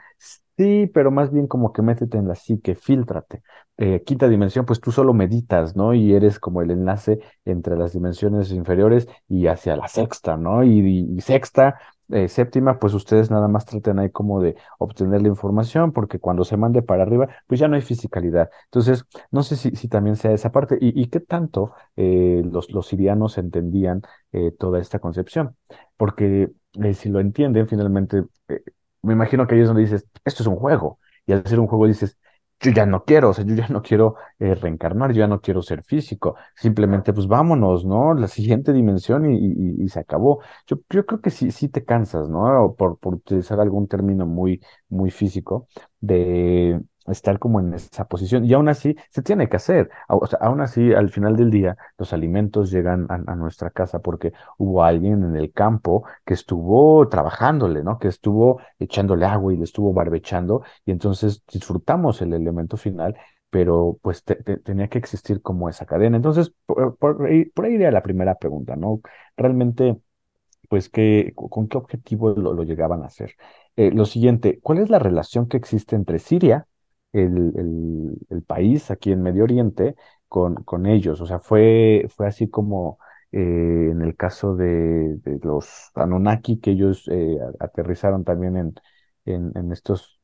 Sí, pero más bien como que métete en la psique, fíltrate. Eh, quinta dimensión, pues tú solo meditas, ¿no? Y eres como el enlace entre las dimensiones inferiores y hacia la sexta, ¿no? Y, sexta, eh, séptima, pues ustedes nada más traten ahí como de obtener la información, porque cuando se mande para arriba, pues ya no hay fisicalidad. Entonces, no sé si, también sea esa parte y, qué tanto eh, los, los sirianos entendían toda esta concepción, porque si lo entienden, finalmente me imagino que es donde dices, esto es un juego. Y al ser un juego dices, yo ya no quiero, o sea, yo ya no quiero eh, reencarnar, yo ya no quiero ser físico, simplemente pues vámonos, ¿no? La siguiente dimensión y, y, se acabó. Yo, yo creo que sí, sí te cansas, ¿no? Por, por utilizar algún término muy, muy físico, de, estar como en esa posición. Y aún así se tiene que hacer. Aún así, al final del día, los alimentos llegan a, nuestra casa porque hubo alguien en el campo que estuvo trabajándole, ¿no? Que estuvo echándole agua y le estuvo barbechando. Y entonces disfrutamos el elemento final, pero pues tenía que existir como esa cadena. Entonces, por, por, ahí, iría la primera pregunta, ¿no? Realmente pues que, con qué objetivo lo, lo llegaban a hacer. Eh, lo siguiente, ¿cuál es la relación que existe entre Siria el, el, país aquí en Medio Oriente con, con ellos. O sea, fue, fue así como eh, en el caso de, de, los Anunnaki, que ellos eh, aterrizaron también en, en, en estos,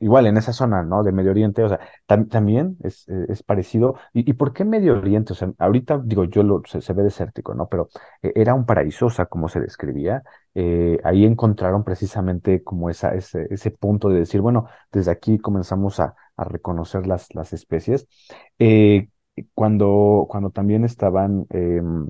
igual en esa zona, ¿no? De Medio Oriente, o sea, también es, es parecido. ¿Y, ¿Y, por qué Medio Oriente? O sea, ahorita digo, yo lo, se, ve desértico, ¿no? Pero eh, era un paraíso, o sea, como se describía. Eh, ahí encontraron precisamente como esa, ese, ese punto de decir, bueno, desde aquí comenzamos a, a reconocer las, las especies. Eh, cuando, cuando también estaban, em,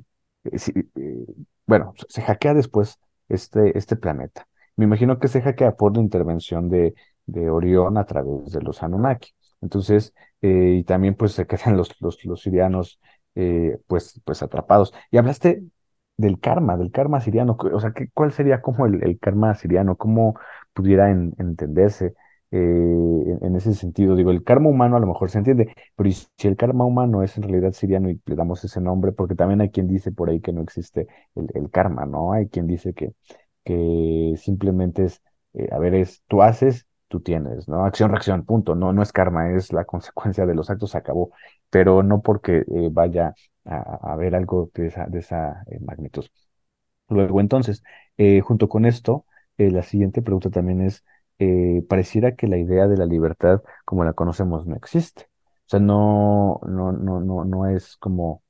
bueno, se hackea después este, este planeta. Me imagino que se hackea por la intervención de, de Orión a través de los Anunnaki. Entonces, eh, y también pues se quedan [LAUGHS] los, los, los sirianos eh, pues, pues atrapados. Y hablaste del karma, del karma siriano. O sea, ¿qué, ¿cuál sería como el, el karma siriano? ¿Cómo pudiera entenderse eh, en, ese sentido? Digo, el karma humano a lo mejor se entiende, pero si el karma humano es en realidad siriano y le damos ese nombre, porque también hay quien dice por ahí que no existe el, el karma, ¿no? Hay quien dice que, que simplemente es, a ver, es tú haces, tú tienes, ¿no? Acción, reacción, punto. No, no es karma, es la consecuencia de los actos, acabó. Pero no porque eh, vaya a, haber algo de esa, de esa eh, magnitud. Luego, entonces, junto con esto, la siguiente pregunta también es, pareciera que la idea de la libertad como la conocemos no existe. O sea, no, no, no, no, no es como,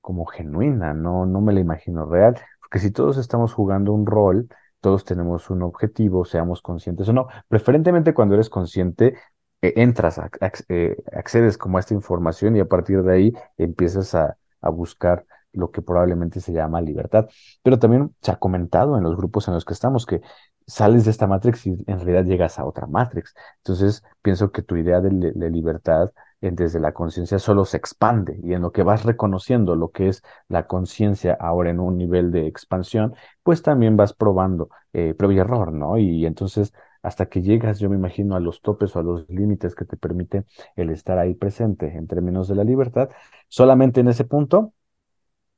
como genuina, no, no me la imagino real que si todos estamos jugando un rol, todos tenemos un objetivo, seamos conscientes o no. Preferentemente cuando eres consciente, eh, entras, eh, accedes como a esta información y a partir de ahí empiezas a, buscar lo que probablemente se llama libertad. Pero también se ha comentado en los grupos en los que estamos que sales de esta Matrix y en realidad llegas a otra Matrix. Entonces, pienso que tu idea de libertad desde la conciencia solo se expande y en lo que vas reconociendo lo que es la conciencia ahora en un nivel de expansión, pues también vas probando eh, prueba y error, ¿no? Y entonces hasta que llegas, yo me imagino, a los topes o a los límites que te permite el estar ahí presente en términos de la libertad, solamente en ese punto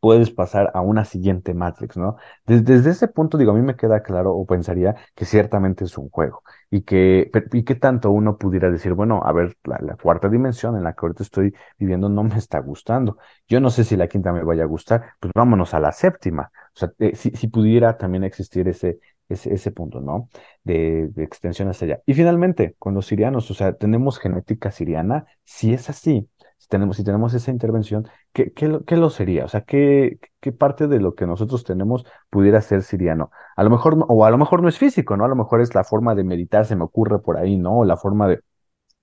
puedes pasar a una siguiente Matrix, ¿no? Desde, ese punto, digo, a mí me queda claro o pensaría que ciertamente es un juego y que, y que tanto uno pudiera decir, bueno, a ver, la, cuarta dimensión en la que ahorita estoy viviendo no me está gustando. Yo no sé si la quinta me vaya a gustar, pues vámonos a la séptima. O sea, eh, si, si pudiera también existir ese, ese, ese punto, ¿no? De, de, extensión hacia allá. Y finalmente, con los sirianos, o sea, tenemos genética siriana, si es así, si tenemos, si tenemos esa intervención, ¿qué, qué, lo, qué lo sería? O sea, ¿qué, ¿qué parte de lo que nosotros tenemos pudiera ser siriano? A lo mejor, o a lo mejor no es físico, ¿no? A lo mejor es la forma de meditar, se me ocurre por ahí, ¿no? O la forma de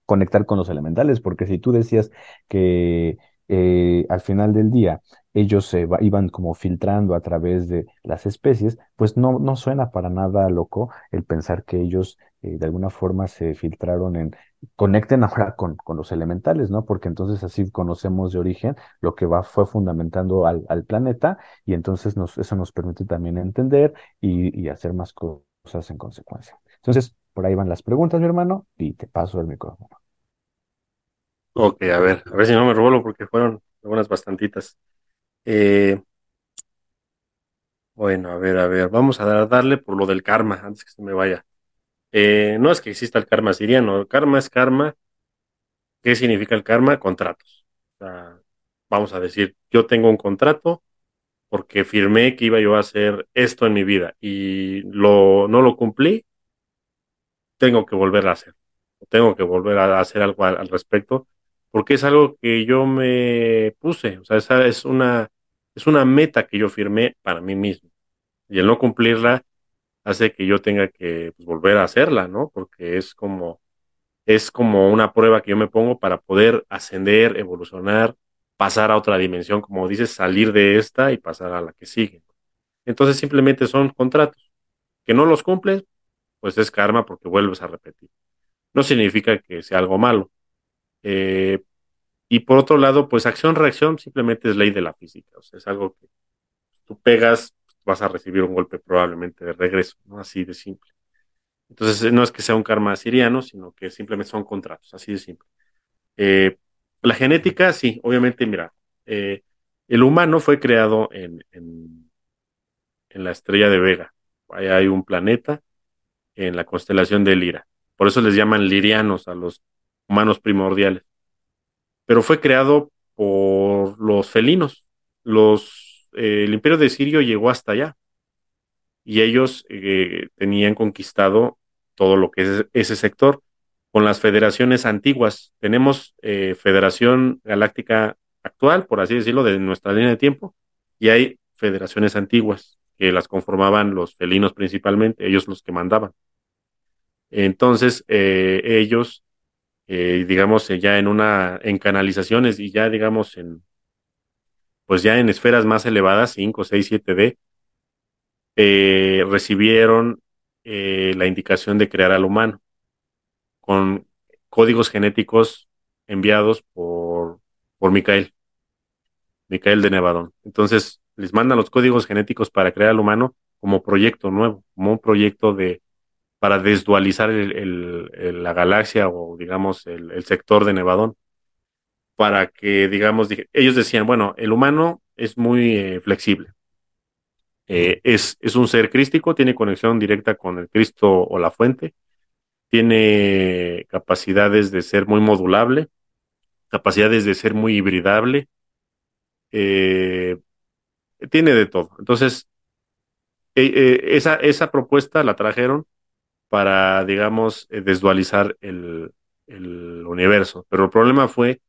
conectar con los elementales, porque si tú decías que eh, al final del día ellos se iban como filtrando a través de las especies, pues no, no suena para nada loco el pensar que ellos eh, de alguna forma se filtraron en, conecten [LAUGHS] ahora con, con, los elementales, ¿no? Porque entonces así conocemos de origen lo que va, fue fundamentando al, al planeta y entonces nos, eso nos permite también entender y, y hacer más cosas en consecuencia. Entonces, por ahí van las preguntas, mi hermano, y te paso el micrófono. Ok, a ver, a ver si no me robó porque fueron algunas bastantitas. Eh, bueno, a ver, a ver, vamos a darle por lo del karma, antes que se me vaya. Eh, no es que exista el karma siriano, el karma es karma. ¿Qué significa el karma? Contratos. O sea, vamos a decir, yo tengo un contrato porque firmé que iba yo a hacer esto en mi vida y lo, no lo cumplí, tengo que volver a hacer. Tengo que volver a hacer algo al respecto porque es algo que yo me puse, o sea, esa es una, es una meta que yo firmé para mí mismo. Y el no cumplirla hace que yo tenga que pues, volver a hacerla, ¿no? Porque es como, es como una prueba que yo me pongo para poder ascender, evolucionar, pasar a otra dimensión, como dices, salir de esta y pasar a la que sigue. Entonces simplemente son contratos. Que no los cumples, pues es karma porque vuelves a repetir. No significa que sea algo malo eh, y por otro lado, pues acción-reacción simplemente es ley de la física, o sea, es algo que tú pegas, vas a recibir un golpe probablemente de regreso, ¿no? Así de simple. Entonces, no es que sea un karma siriano, sino que simplemente son contratos, así de simple. Eh, la genética, sí, obviamente, mira, eh, el humano fue creado en, en, la estrella de Vega. Hay un planeta en la constelación de Lira. Por eso les llaman lirianos a los humanos primordiales. Pero fue creado por los felinos. Los, eh, el imperio de Sirio llegó hasta allá y ellos eh, tenían conquistado todo lo que es ese sector con las federaciones antiguas. Tenemos eh, Federación Galáctica actual, por así decirlo, de nuestra línea de tiempo, y hay federaciones antiguas que las conformaban los felinos principalmente, ellos los que mandaban. Entonces, ellos eh, digamos, eh, ya en una, en canalizaciones y ya, digamos, en, pues ya en esferas más elevadas, 5, 6, 7D, eh, recibieron la indicación de crear al humano con códigos genéticos enviados por, por Micael, Micael de Nevadón. Entonces, les mandan los códigos genéticos para crear al humano como proyecto nuevo, como un proyecto de, para desdualizar la galaxia o digamos el, sector de Nevadón, para que digamos, ellos decían, bueno, el humano es muy eh, flexible, eh, es, es un ser crístico, tiene conexión directa con el Cristo o la fuente, tiene capacidades de ser muy modulable, capacidades de ser muy hibridable, eh, tiene de todo. Entonces, esa, esa propuesta la trajeron para, digamos, eh, desdualizar el, universo. Pero el problema fue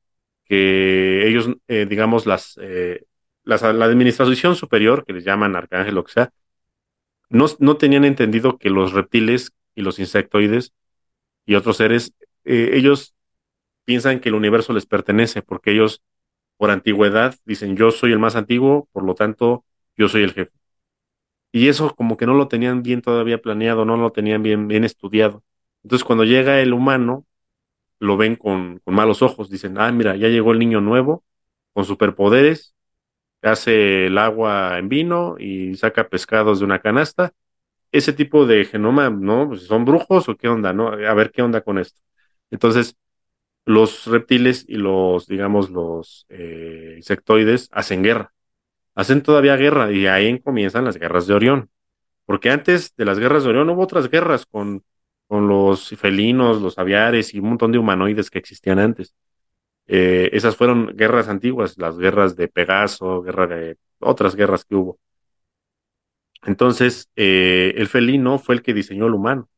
que ellos, eh, digamos, las, eh, las, la administración superior, que les llaman arcángel o que sea, no, no tenían entendido que los reptiles y los insectoides y otros seres, ellos piensan que el universo les pertenece porque ellos, por antigüedad, dicen yo soy el más antiguo, por lo tanto, yo soy el jefe. Y eso como que no lo tenían bien todavía planeado, no lo tenían bien, bien estudiado. Entonces cuando llega el humano, lo ven con, malos ojos, dicen, ah, mira, ya llegó el niño nuevo, con superpoderes, hace el agua en vino y saca pescados de una canasta. Ese tipo de genoma, ¿no? Pues, ¿Son brujos o qué onda, no? A ver qué onda con esto. Entonces, los reptiles y los, digamos, los eh, insectoides hacen guerra hacen todavía guerra y ahí comienzan las guerras de Orión. Porque antes de las guerras de Orión hubo otras guerras con, con los felinos, los aviares y un montón de humanoides que existían antes. Eh, esas fueron guerras antiguas, las guerras de Pegaso, otras guerras que hubo. Entonces, eh, el felino fue el que diseñó el humano.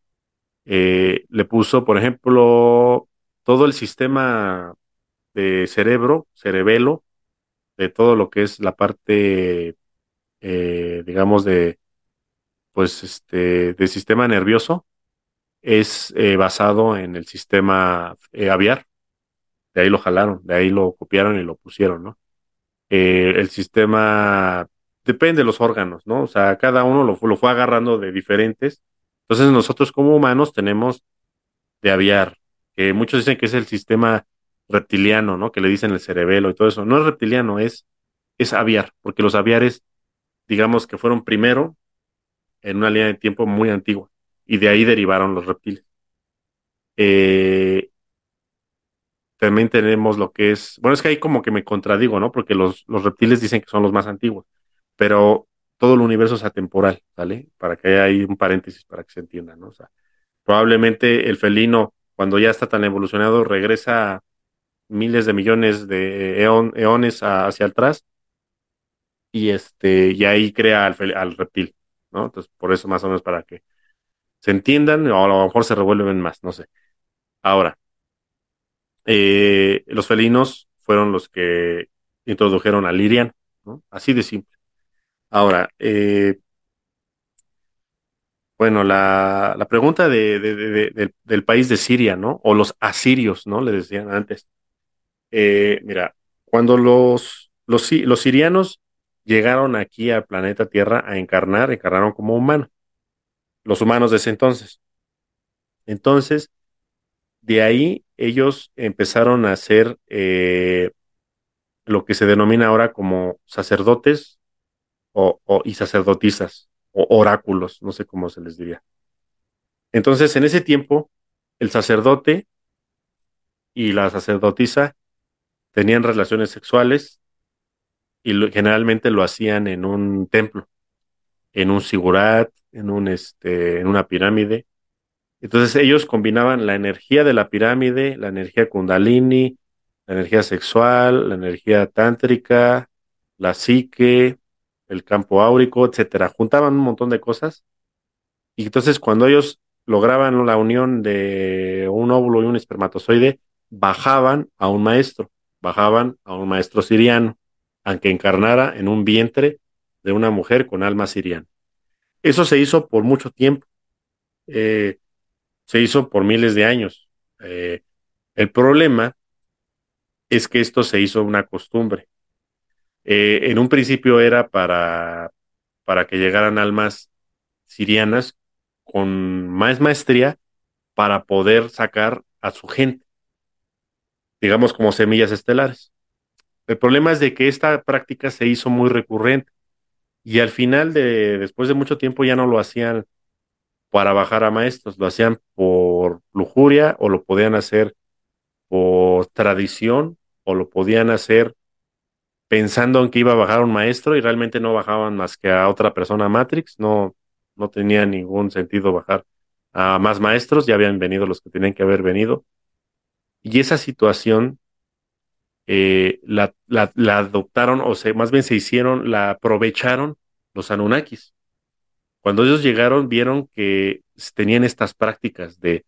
Eh, le puso, por ejemplo, todo el sistema de cerebro, cerebelo, de todo lo que es la parte, eh, digamos, de, pues, este, de sistema nervioso, es basado en el sistema aviar. De ahí lo jalaron, de ahí lo copiaron y lo pusieron, ¿no? el sistema depende de los órganos, ¿no? O sea, cada uno lo, lo fue agarrando de diferentes. Entonces nosotros como humanos tenemos de aviar, que muchos dicen que es el sistema reptiliano, ¿no? Que le dicen el cerebelo y todo eso. No es reptiliano, es, es aviar, porque los aviares, digamos que fueron primero en una línea de tiempo muy antigua, y de ahí derivaron los reptiles. Eh, también tenemos lo que es, bueno, es que ahí como que me contradigo, ¿no? Porque los, los reptiles dicen que son los más antiguos pero todo el universo es atemporal, ¿vale? Para que haya ahí un paréntesis para que se entienda, ¿no? O sea, probablemente el felino, cuando ya está tan evolucionado, regresa miles de millones de eones hacia atrás y este y ahí crea al, reptil, ¿no? Entonces, por eso más o menos para que se entiendan, o a lo mejor se revuelven más, no sé. Ahora, eh, los felinos fueron los que introdujeron al Lirian, ¿no? Así de simple. Ahora, eh, bueno, la, la pregunta de, del país de Siria, ¿no? O los asirios, ¿no? Le decían antes. Eh, mira, cuando los, los, los sirianos llegaron aquí al planeta Tierra a encarnar, encarnaron como humanos, los humanos de ese entonces. Entonces, de ahí ellos empezaron a ser eh, lo que se denomina ahora como sacerdotes o, y sacerdotisas o oráculos, no sé cómo se les diría. Entonces, en ese tiempo, el sacerdote y la sacerdotisa tenían relaciones sexuales y generalmente lo hacían en un templo, en un sigurat, en un este, en una pirámide. Entonces ellos combinaban la energía de la pirámide, la energía kundalini, la energía sexual, la energía tántrica, la psique, el campo áurico, etcétera. Juntaban un montón de cosas. Y entonces cuando ellos lograban la unión de un óvulo y un espermatozoide, bajaban a un maestro, bajaban a un maestro siriano, aunque encarnara en un vientre de una mujer con alma siriana. Eso se hizo por mucho tiempo. Eh, se hizo por miles de años. Eh, el problema es que esto se hizo una costumbre. Eh, en un principio era para, para que llegaran almas sirianas con más maestría para poder sacar a su gente, digamos como semillas estelares. El problema es de que esta práctica se hizo muy recurrente y al final de después de mucho tiempo ya no lo hacían para bajar a maestros, lo hacían por lujuria o lo podían hacer por tradición o lo podían hacer pensando en que iba a bajar un maestro y realmente no bajaban más que a otra persona Matrix, no, no tenía ningún sentido bajar a más maestros, ya habían venido los que tenían que haber venido. Y esa situación eh, la, la, adoptaron, o sea, más bien se hicieron, la aprovecharon los Anunnakis. Cuando ellos llegaron, vieron que tenían estas prácticas de,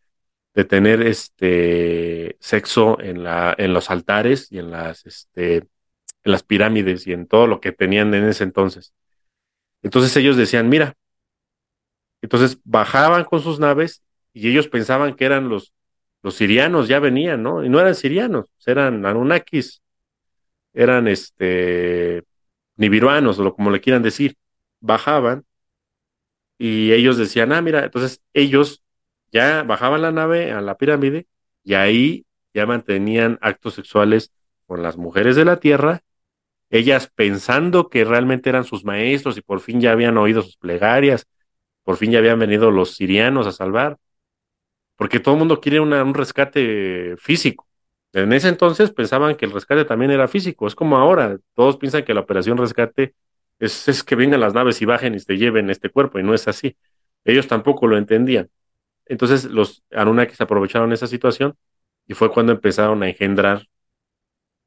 de tener este sexo en, la, en los altares y en las este, en las pirámides y en todo lo que tenían en ese entonces. Entonces ellos decían, mira, entonces bajaban con sus naves y ellos pensaban que eran los, los sirianos, ya venían, ¿no? Y no eran sirianos, eran anunnakis, eran este, nibiruanos, o como le quieran decir. Bajaban y ellos decían, ah, mira, entonces ellos ya bajaban la nave a la pirámide y ahí ya mantenían actos sexuales con las mujeres de la tierra ellas pensando que realmente eran sus maestros y por fin ya habían oído sus plegarias, por fin ya habían venido los sirianos a salvar, porque todo el mundo quiere un rescate físico. En ese entonces pensaban que el rescate también era físico, es como ahora, todos piensan que la operación rescate es, que vengan las naves y bajen y te lleven este cuerpo, y no es así. Ellos tampoco lo entendían. Entonces los Anunnakis aprovecharon esa situación y fue cuando empezaron a engendrar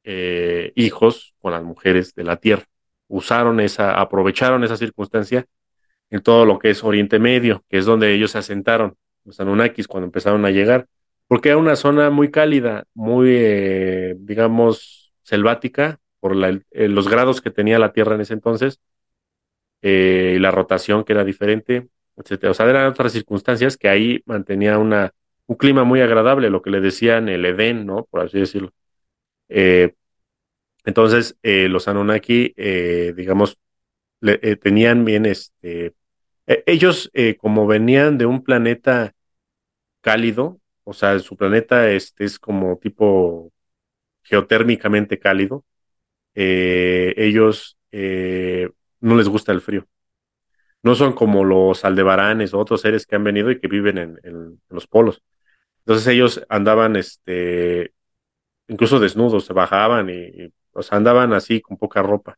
eh, hijos con las mujeres de la tierra. Usaron esa, aprovecharon esa circunstancia en todo lo que es Oriente Medio, que es donde ellos se asentaron, los Anunnakis, cuando empezaron a llegar, porque era una zona muy cálida, muy, eh, digamos, selvática, por eh, los grados que tenía la Tierra en ese entonces, y la rotación que era diferente, etc. O sea, eran otras circunstancias que ahí mantenía una, un clima muy agradable, lo que le decían el Edén, ¿no? Por así decirlo. Eh, entonces, eh, los Anunnaki, eh, digamos, tenían bien este. ellos, como venían de un planeta cálido, o sea, su planeta este, es como tipo geotérmicamente cálido, ellos no les gusta el frío no son como los aldebaranes o otros seres que han venido y que viven en, los polos. Entonces ellos andaban, este, incluso desnudos, se bajaban y, andaban así con poca ropa,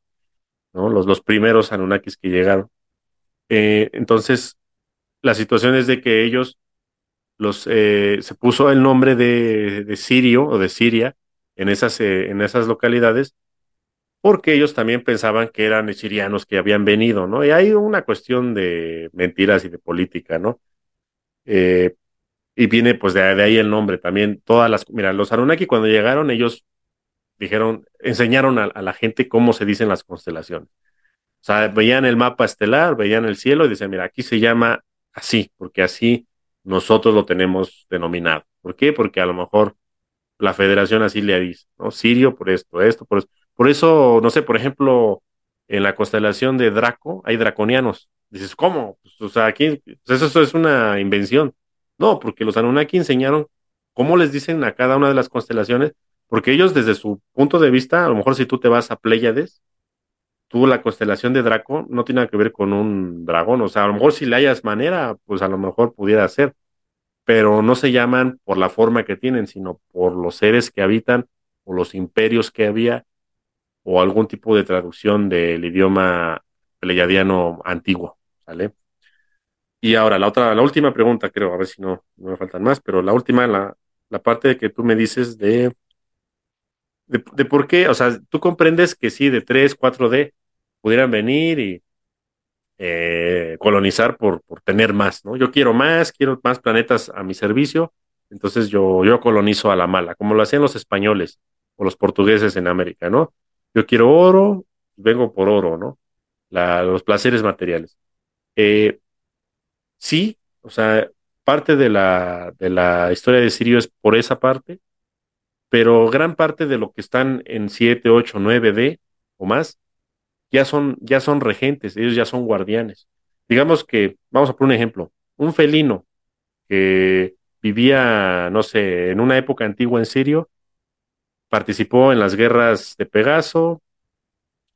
¿no? Los, los primeros Anunnakis que llegaron. Eh, entonces, la situación es de que ellos los, eh, se puso el nombre de, Sirio o de Siria en esas, eh, en esas localidades porque ellos también pensaban que eran sirianos que habían venido, ¿no? Y hay una cuestión de mentiras y de política, ¿no? Eh, y viene pues de, ahí el nombre también. Todas las, mira, los Anunnaki cuando llegaron, ellos dijeron, enseñaron a, la gente cómo se dicen las constelaciones. O sea, veían el mapa estelar, veían el cielo y decían, mira, aquí se llama así, porque así nosotros lo tenemos denominado. ¿Por qué? Porque a lo mejor la federación así le dice, ¿no? Sirio por esto, esto, por esto. Por eso, no sé, por ejemplo, en la constelación de Draco hay draconianos. Dices, ¿cómo? Pues, o sea, aquí, pues eso, es una invención. No, porque los Anunnaki enseñaron cómo les dicen a cada una de las constelaciones, porque ellos desde su punto de vista, a lo mejor si tú te vas a Pléyades, tú la constelación de Draco no tiene que ver con un dragón, o sea, a lo mejor si le hayas manera, pues a lo mejor pudiera ser, pero no se llaman por la forma que tienen, sino por los seres que habitan o los imperios que había o algún tipo de traducción del idioma pleiadiano antiguo, ¿sale? Y ahora, la otra, la última pregunta, creo, a ver si no, no me faltan más, pero la última, la, la parte de que tú me dices de, de, por qué, o sea, tú comprendes que sí, de 3, 4D pudieran venir y eh, colonizar por, por tener más, ¿no? Yo quiero más, quiero más planetas a mi servicio, entonces yo, yo colonizo a la mala, como lo hacían los españoles o los portugueses en América, ¿no? Yo quiero oro, vengo por oro, ¿no? los placeres materiales. Eh, sí, o sea, parte de la, de la historia de Sirio es por esa parte, pero gran parte de lo que están en 7, 8, 9D o más, ya son, ya son regentes, ellos ya son guardianes. Digamos que, vamos a poner un ejemplo, un felino que vivía, no sé, en una época antigua en Sirio, participó en las guerras de Pegaso,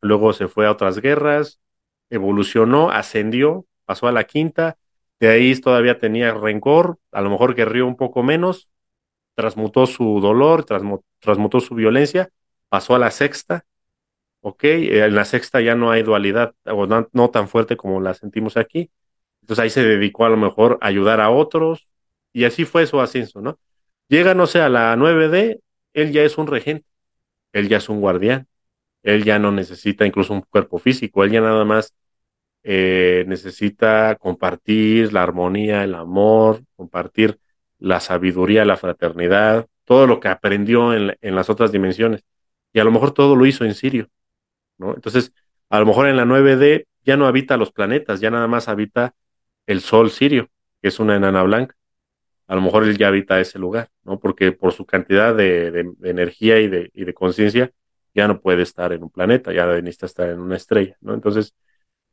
luego se fue a otras guerras, evolucionó, ascendió, pasó a la quinta, de ahí todavía tenía rencor, a lo mejor guerrió un poco menos, transmutó su dolor, transmutó su violencia, pasó a la sexta, ok, eh, en la sexta ya no hay dualidad, o no, tan fuerte como la sentimos aquí, entonces ahí se dedicó a lo mejor a ayudar a otros, y así fue su ascenso, ¿no? Llega, no sé, a la 9D, él ya es un regente, él ya es un guardián, él ya no necesita incluso un cuerpo físico, él ya nada más eh, necesita compartir la armonía, el amor, compartir la sabiduría, la fraternidad, todo lo que aprendió en, las otras dimensiones. Y a lo mejor todo lo hizo en Sirio, ¿no? Entonces, a lo mejor en la 9D ya no habita los planetas, ya nada más habita el Sol Sirio, que es una enana blanca a lo mejor él ya habita ese lugar, ¿no? Porque por su cantidad de, energía y de, conciencia ya no puede estar en un planeta, ya necesita estar en una estrella, ¿no? Entonces,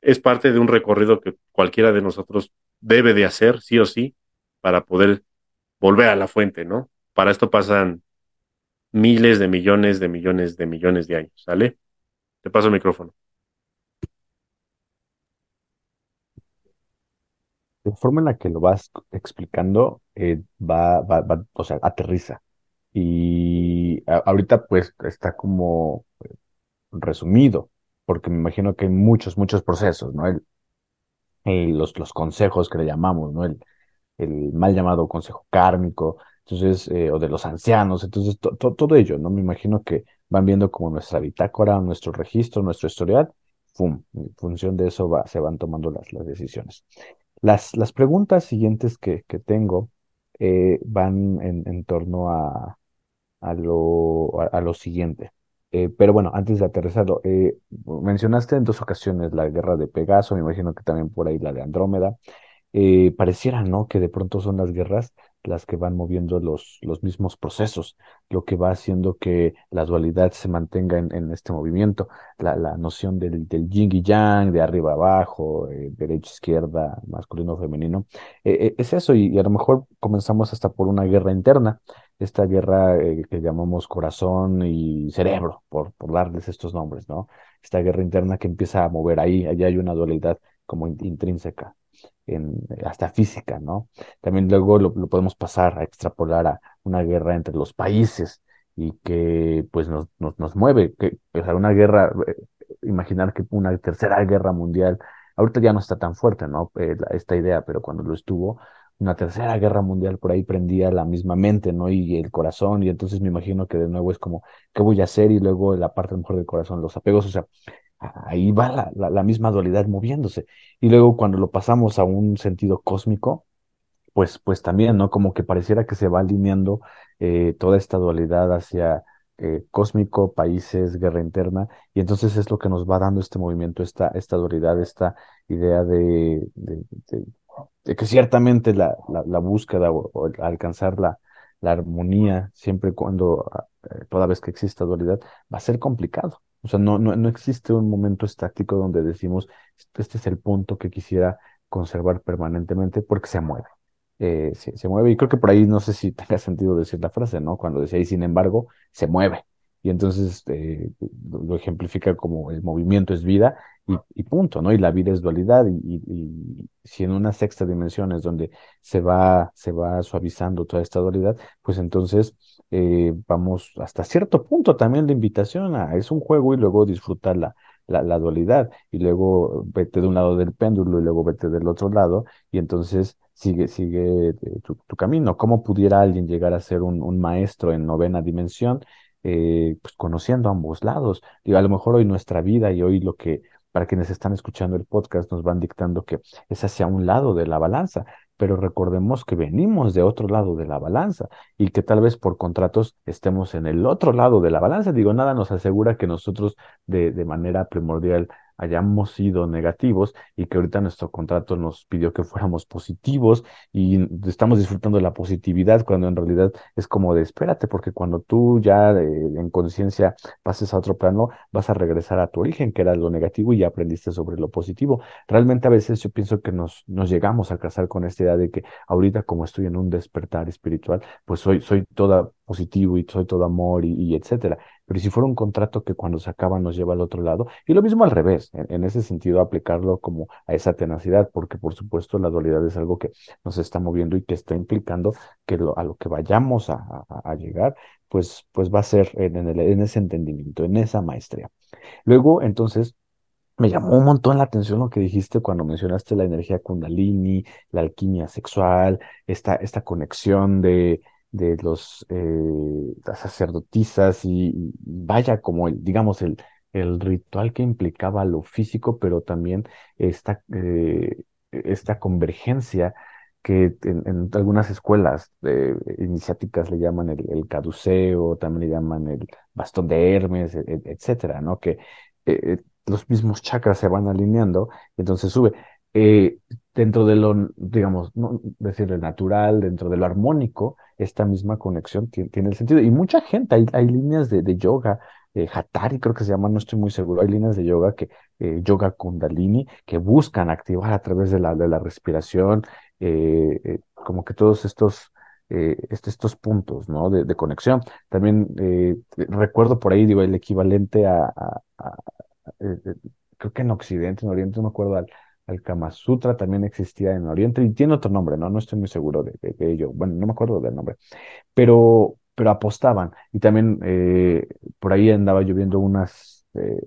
es parte de un recorrido que cualquiera de nosotros debe de hacer, sí o sí, para poder volver a la fuente, ¿no? Para esto pasan miles de millones de millones de millones de años, ¿sale? Te paso el micrófono. la forma en la que lo vas explicando eh, va, va, va, o sea, aterriza. Y ahorita pues está como eh, resumido, porque me imagino que hay muchos, muchos procesos, ¿no? El, los, los consejos que le llamamos, ¿no? El, el mal llamado consejo kármico, entonces, eh, o de los ancianos, entonces todo ello, ¿no? Me imagino que van viendo como nuestra bitácora, nuestro registro, nuestro historial. En función de eso se van tomando las, decisiones. Las, las preguntas siguientes que, que tengo eh, van en, torno a, a, lo, a, lo siguiente. Eh, pero bueno, antes de aterrizarlo, mencionaste en dos ocasiones la guerra de Pegaso, me imagino que también por ahí la de Andrómeda. pareciera, ¿no? Que de pronto son las guerras las que van moviendo los, los mismos procesos, lo que va haciendo que la dualidad se mantenga en, este movimiento, la, la noción del, del, yin y yang, de arriba abajo, eh, derecha, izquierda, masculino, femenino, eh, eh, es eso, y, a lo mejor comenzamos hasta por una guerra interna, esta guerra que llamamos corazón y cerebro, por, por darles estos nombres, ¿no? Esta guerra interna que empieza a mover ahí, allá hay una dualidad como intrínseca hasta física, ¿no? También luego lo, podemos pasar a extrapolar a una guerra entre los países y que pues nos, nos, mueve, que o una guerra, eh, imaginar que una tercera guerra mundial, ahorita ya no está tan fuerte, ¿no? Eh, esta idea, pero cuando lo estuvo, una tercera guerra mundial por ahí prendía la misma mente, ¿no? Y el corazón, y entonces me imagino que de nuevo es como, ¿qué voy a hacer? Y luego la parte mejor del corazón, los apegos, o sea, ahí va la, la, misma dualidad moviéndose. Y luego cuando lo pasamos a un sentido cósmico, pues, pues también, ¿no? Como que pareciera que se va alineando eh, toda esta dualidad hacia eh, cósmico, países, guerra interna, y entonces es lo que nos va dando este movimiento, esta, esta dualidad, esta idea de, de, que ciertamente la, la, búsqueda o, alcanzar la, la armonía, siempre cuando, eh, toda vez que exista dualidad, va a ser complicado. O sea, no, no, no existe un momento estático donde decimos, este es el punto que quisiera conservar permanentemente porque se mueve. Eh, se, mueve y creo que por ahí no sé si [LAUGHS] tenga sentido decir la frase, ¿no? Cuando decía, y sin embargo, se mueve y entonces eh, lo ejemplifica como el movimiento es vida y, y, punto, ¿no? Y la vida es dualidad y, y, si en una sexta dimensión es donde se va, se va suavizando toda esta dualidad, pues entonces eh, vamos hasta cierto punto también la invitación a, es un juego y luego disfrutar la, la, la, dualidad y luego vete de un lado del péndulo y luego vete del otro lado y entonces sigue, sigue eh, tu, tu camino. ¿Cómo pudiera alguien llegar a ser un, un maestro en novena dimensión? eh, pues conociendo ambos lados. Digo, a lo mejor hoy nuestra vida y hoy lo que para quienes están escuchando el podcast nos van dictando que es hacia un lado de la balanza, pero recordemos que venimos de otro lado de la balanza y que tal vez por contratos estemos en el otro lado de la balanza. Digo, nada nos asegura que nosotros de, de manera primordial hayamos sido negativos y que ahorita nuestro contrato nos pidió que fuéramos positivos y estamos disfrutando de la positividad cuando en realidad es como de espérate, porque cuando tú ya eh, en conciencia pases a otro plano, vas a regresar a tu origen, que era lo negativo y ya aprendiste sobre lo positivo. Realmente a veces yo pienso que nos, nos llegamos a casar con esta idea de que ahorita como estoy en un despertar espiritual, pues soy, soy toda positivo y soy todo amor y, etcétera. Pero si fuera un contrato que cuando se acaba nos lleva al otro lado, y lo mismo al revés, en, ese sentido aplicarlo como a esa tenacidad, porque por supuesto la dualidad es algo que nos está moviendo y que está implicando que lo, a lo que vayamos a, llegar, pues, pues va a ser en, en ese entendimiento, en esa maestría. Luego, entonces, me llamó un montón la atención lo que dijiste cuando mencionaste la energía kundalini, la alquimia sexual, esta, esta conexión de, de los eh, las sacerdotisas y, vaya como el, digamos, el, el ritual que implicaba lo físico, pero también esta, eh, esta convergencia que en, algunas escuelas eh, iniciáticas le llaman el, el, caduceo, también le llaman el bastón de Hermes, e, e, etcétera, ¿no? Que los mismos chakras se van alineando, entonces sube. Eh, dentro de lo, digamos, no decirle natural, dentro de lo armónico, esta misma conexión tiene, el sentido. Y mucha gente, hay, hay líneas de, de yoga, eh, Hatari creo que se llama, no estoy muy seguro, hay líneas de yoga que, eh, yoga kundalini, que buscan activar a través de la, de la respiración, eh, eh como que todos estos, eh, estos puntos, ¿no? De, de conexión. También recuerdo por ahí, digo, el equivalente a, a, a creo que en Occidente, en Oriente, no me acuerdo al el Kama Sutra también existía en Oriente y tiene otro nombre, ¿no? No estoy muy seguro de, ello. Bueno, no me acuerdo del nombre. Pero, pero apostaban. Y también eh, por ahí andaba yo viendo unas eh,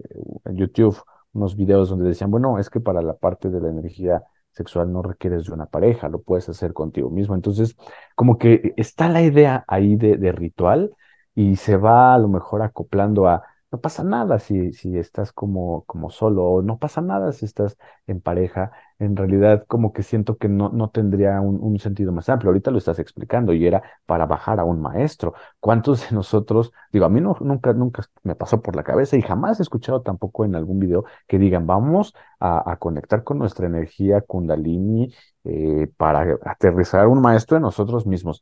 en YouTube unos videos donde decían, bueno, es que para la parte de la energía sexual no requieres de una pareja, lo puedes hacer contigo mismo. Entonces, como que está la idea ahí de, de ritual y se va a lo mejor acoplando a no pasa nada si, si estás como, como solo, o no pasa nada si estás en pareja. En realidad, como que siento que no, no tendría un, un sentido más amplio. Ahorita lo estás explicando y era para bajar a un maestro. ¿Cuántos de nosotros, digo, a mí nunca, nunca me pasó por la cabeza y jamás he escuchado tampoco en algún video que digan, vamos a, a conectar con nuestra energía kundalini eh, para aterrizar un maestro en nosotros mismos.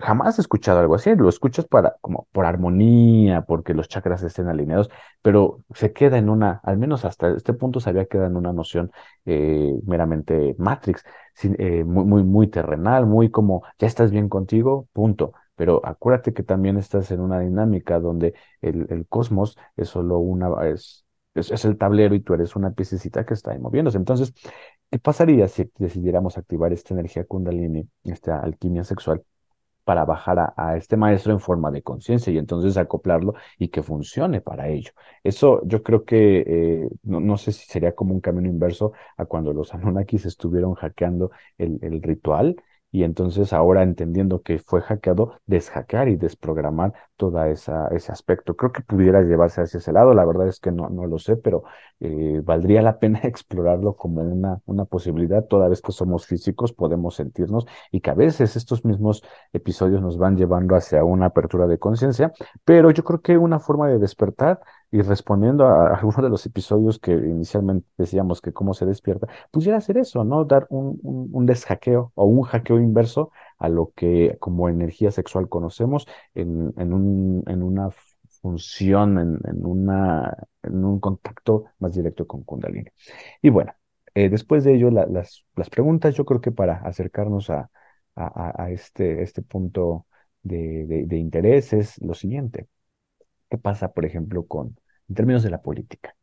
Jamás he escuchado algo así, lo escuchas para, como por armonía, porque los chakras estén alineados, pero se queda en una, al menos hasta este punto se había quedado en una noción eh, meramente Matrix, eh, muy, muy, muy terrenal, muy como, ya estás bien contigo, punto. Pero acuérdate que también estás en una dinámica donde el, el cosmos es solo una, es, es, es, el tablero y tú eres una piececita que está ahí moviéndose. Entonces, ¿Qué pasaría si decidiéramos activar esta energía kundalini, esta alquimia sexual, para bajar a, este maestro en forma de conciencia y entonces acoplarlo y que funcione para ello? Eso yo creo que, eh, no, no, sé si sería como un camino inverso a cuando los Anunnakis estuvieron hackeando el ritual y entonces ahora entendiendo que fue hackeado, deshackear y desprogramar todo ese aspecto. Creo que pudiera llevarse hacia ese lado, la verdad es que no, no lo sé, pero eh, valdría la pena [LAUGHS] explorarlo como una, una posibilidad, toda vez que somos físicos podemos sentirnos y que a veces estos mismos episodios nos van llevando hacia una apertura de conciencia, pero yo creo que una forma de despertar y respondiendo a algunos de los episodios que inicialmente decíamos que cómo se despierta, pudiera ser eso, ¿no? Dar un, un, un o un hackeo inverso a lo que como energía sexual conocemos en, en, un, en una función, en, en, una, en un contacto más directo con Kundalini. Y bueno, eh, después de ello, la, las, las preguntas, yo creo que para acercarnos a, a, a este, este punto de, de interés es lo siguiente. ¿Qué pasa, por ejemplo, con, en términos de la política?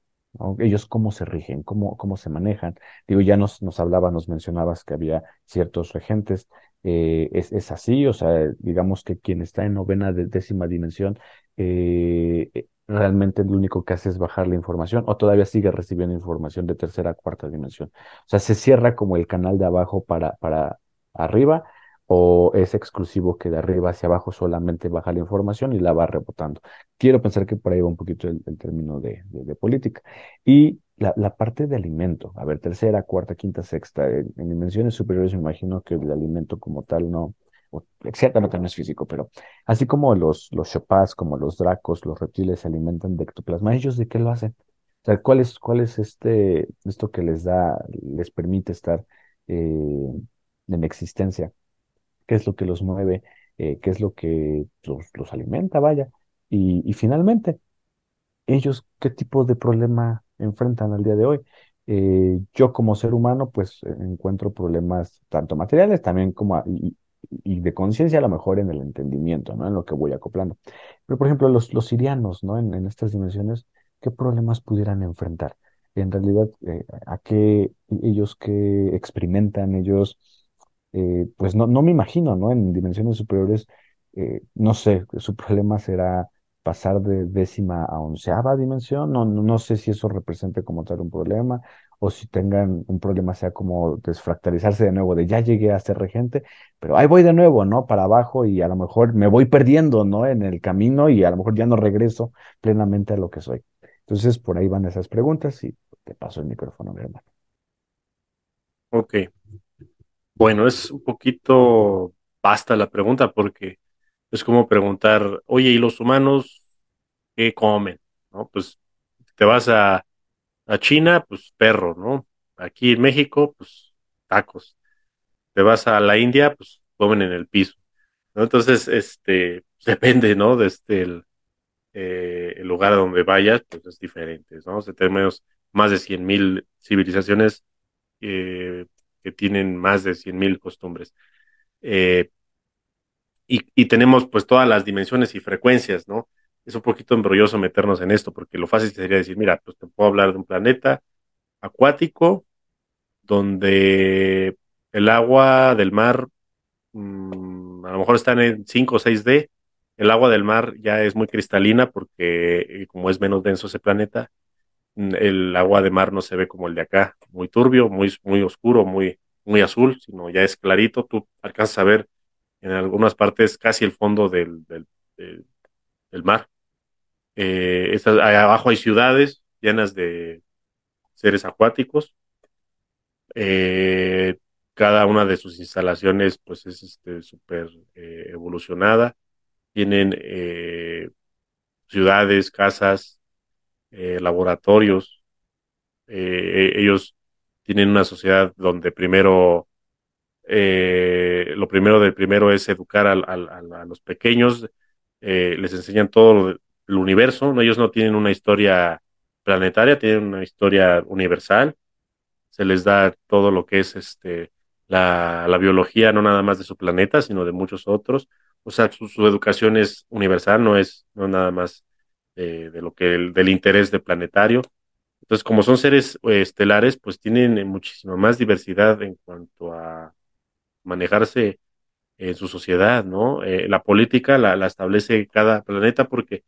Ellos cómo se rigen, cómo, cómo se manejan. Digo, ya nos, nos hablabas, nos mencionabas que había ciertos regentes. Eh, es, es, así, o sea, digamos que quien está en novena de décima dimensión, eh, realmente lo único que hace es bajar la información o todavía sigue recibiendo información de tercera, cuarta dimensión. O sea, se cierra como el canal de abajo para, para arriba o es exclusivo que de arriba hacia abajo solamente baja la información y la va rebotando. Quiero pensar que por ahí va un poquito el, término de, política. Y la, parte de alimento, a ver, tercera, cuarta, quinta, sexta, en, en, dimensiones superiores me imagino que el alimento como tal no, ciertamente no es físico, pero así como los, los chopás, como los dracos, los reptiles se alimentan de ectoplasma, ¿ellos de qué lo hacen? O sea, ¿cuál es, cuál es este, esto que les da, les permite estar eh, en existencia? Qué es lo que los mueve, eh, qué es lo que los, alimenta, vaya. Y, finalmente, ellos qué tipo de problema enfrentan al día de hoy. Eh, yo como ser humano, pues encuentro problemas tanto materiales también como y, de conciencia a lo mejor en el entendimiento, ¿no? En lo que voy acoplando. Pero por ejemplo, los, los sirianos, ¿no? En, estas dimensiones, ¿qué problemas pudieran enfrentar? En realidad, eh, ¿a qué ellos qué experimentan? Ellos eh, pues no, no me imagino, ¿no? En dimensiones superiores, eh, no sé, su problema será pasar de décima a onceava dimensión, no, no, sé si eso represente como tal un problema, o si tengan un problema sea como desfractalizarse de nuevo, de ya llegué a ser regente, pero ahí voy de nuevo, ¿no? Para abajo y a lo mejor me voy perdiendo, ¿no? En el camino y a lo mejor ya no regreso plenamente a lo que soy. Entonces, por ahí van esas preguntas y te paso el micrófono, mi hermano. Ok, bueno, es un poquito basta la pregunta porque es como preguntar, oye, ¿y los humanos qué comen? ¿No? Pues te vas a, a China, pues perro, ¿no? Aquí en México, pues tacos. Te vas a la India, pues comen en el piso. Entonces, este, [LAUGHS] depende, ¿no? De este, el, eh, el lugar a donde vayas, pues es diferente, ¿no? O sea, tenemos más de 100.000 civilizaciones eh, que tienen más de 100.000 costumbres. Eh, y, tenemos pues todas las dimensiones y frecuencias, ¿no? Es un poquito embrolloso meternos en esto, porque lo fácil sería decir, mira, pues te puedo hablar de un planeta acuático donde el agua del mar mmm, a lo mejor están en 5 o 6D, el agua del mar ya es muy cristalina porque como es menos denso ese planeta, el agua de mar no se ve como el de acá, muy turbio, muy, muy oscuro, muy, muy azul, sino ya es clarito, tú alcanzas a ver en algunas partes casi el fondo del, del, mar. Eh, abajo hay ciudades llenas de seres acuáticos. Eh, cada una de sus instalaciones pues es este súper eh, evolucionada. Tienen ciudades, casas, laboratorios. ellos tienen una sociedad donde primero eh, lo primero del primero es educar a, los pequeños, eh, les enseñan todo el universo, ellos no tienen una historia planetaria, tienen una historia universal, se les da todo lo que es este, la, biología, no nada más de su planeta, sino de muchos otros, o sea, su, educación es universal, no es no nada más de lo que del interés de planetario. Entonces, como son seres eh, estelares, pues tienen muchísima más diversidad en cuanto a manejarse en su sociedad, ¿no? Eh, la política la, establece cada planeta porque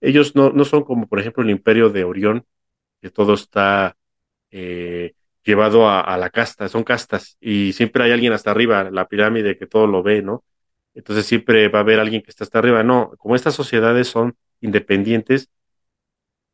ellos no, no son como, por ejemplo, el imperio de Orión, que todo está eh, llevado a, la casta, son castas, y siempre hay alguien hasta arriba, la pirámide que todo lo ve, ¿no? Entonces siempre va a haber alguien que está hasta arriba. No, como estas sociedades son independientes,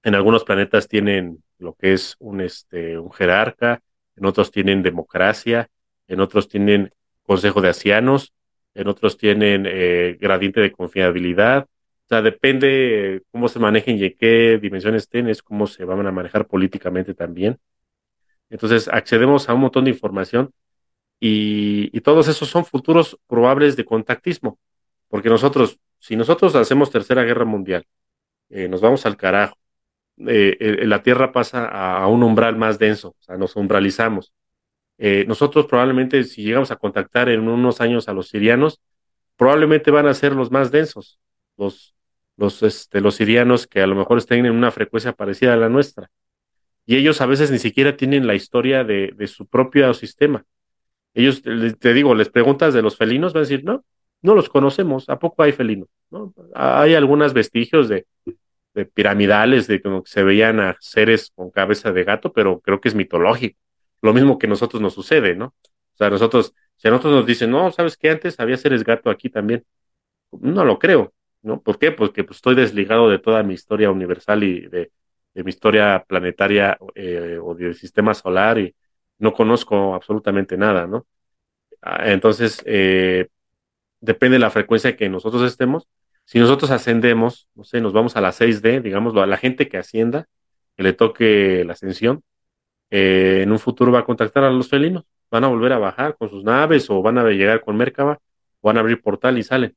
en algunos planetas tienen lo que es un, este, un jerarca, en otros tienen democracia, en otros tienen consejo de ancianos, en otros tienen eh, gradiente de confiabilidad. O sea, depende cómo se manejen y en qué dimensiones estén, es cómo se van a manejar políticamente también. Entonces, accedemos a un montón de información y, todos esos son futuros probables de contactismo, porque nosotros, si nosotros hacemos tercera guerra mundial, eh, nos vamos al carajo, eh, la Tierra pasa a, un umbral más denso, o sea, nos umbralizamos. Eh, nosotros probablemente si llegamos a contactar en unos años a los sirianos, probablemente van a ser los más densos, los, los, este, los sirianos que a lo mejor estén en una frecuencia parecida a la nuestra. Y ellos a veces ni siquiera tienen la historia de, de su propio sistema. Ellos, te digo, les preguntas de los felinos, van a decir, no, no los conocemos, ¿a poco hay felinos? ¿No? Hay algunos vestigios de, piramidales, de como que se veían a seres con cabeza de gato, pero creo que es mitológico lo mismo que nosotros nos sucede, ¿no? O sea, nosotros, si a nosotros nos dicen, no, ¿sabes qué? Antes había seres gato aquí también. No lo creo, ¿no? ¿Por qué? Porque pues, estoy desligado de toda mi historia universal y de, mi historia planetaria eh, o del sistema solar y no conozco absolutamente nada, ¿no? Ah, entonces, eh, depende de la frecuencia que nosotros estemos. Si nosotros ascendemos, no sé, nos vamos a la 6D, digámoslo, a la gente que ascienda, que le toque la ascensión, eh, en un futuro va a contactar a los felinos, van a volver a bajar con sus naves o van a llegar con Merkaba, van a abrir portal y salen,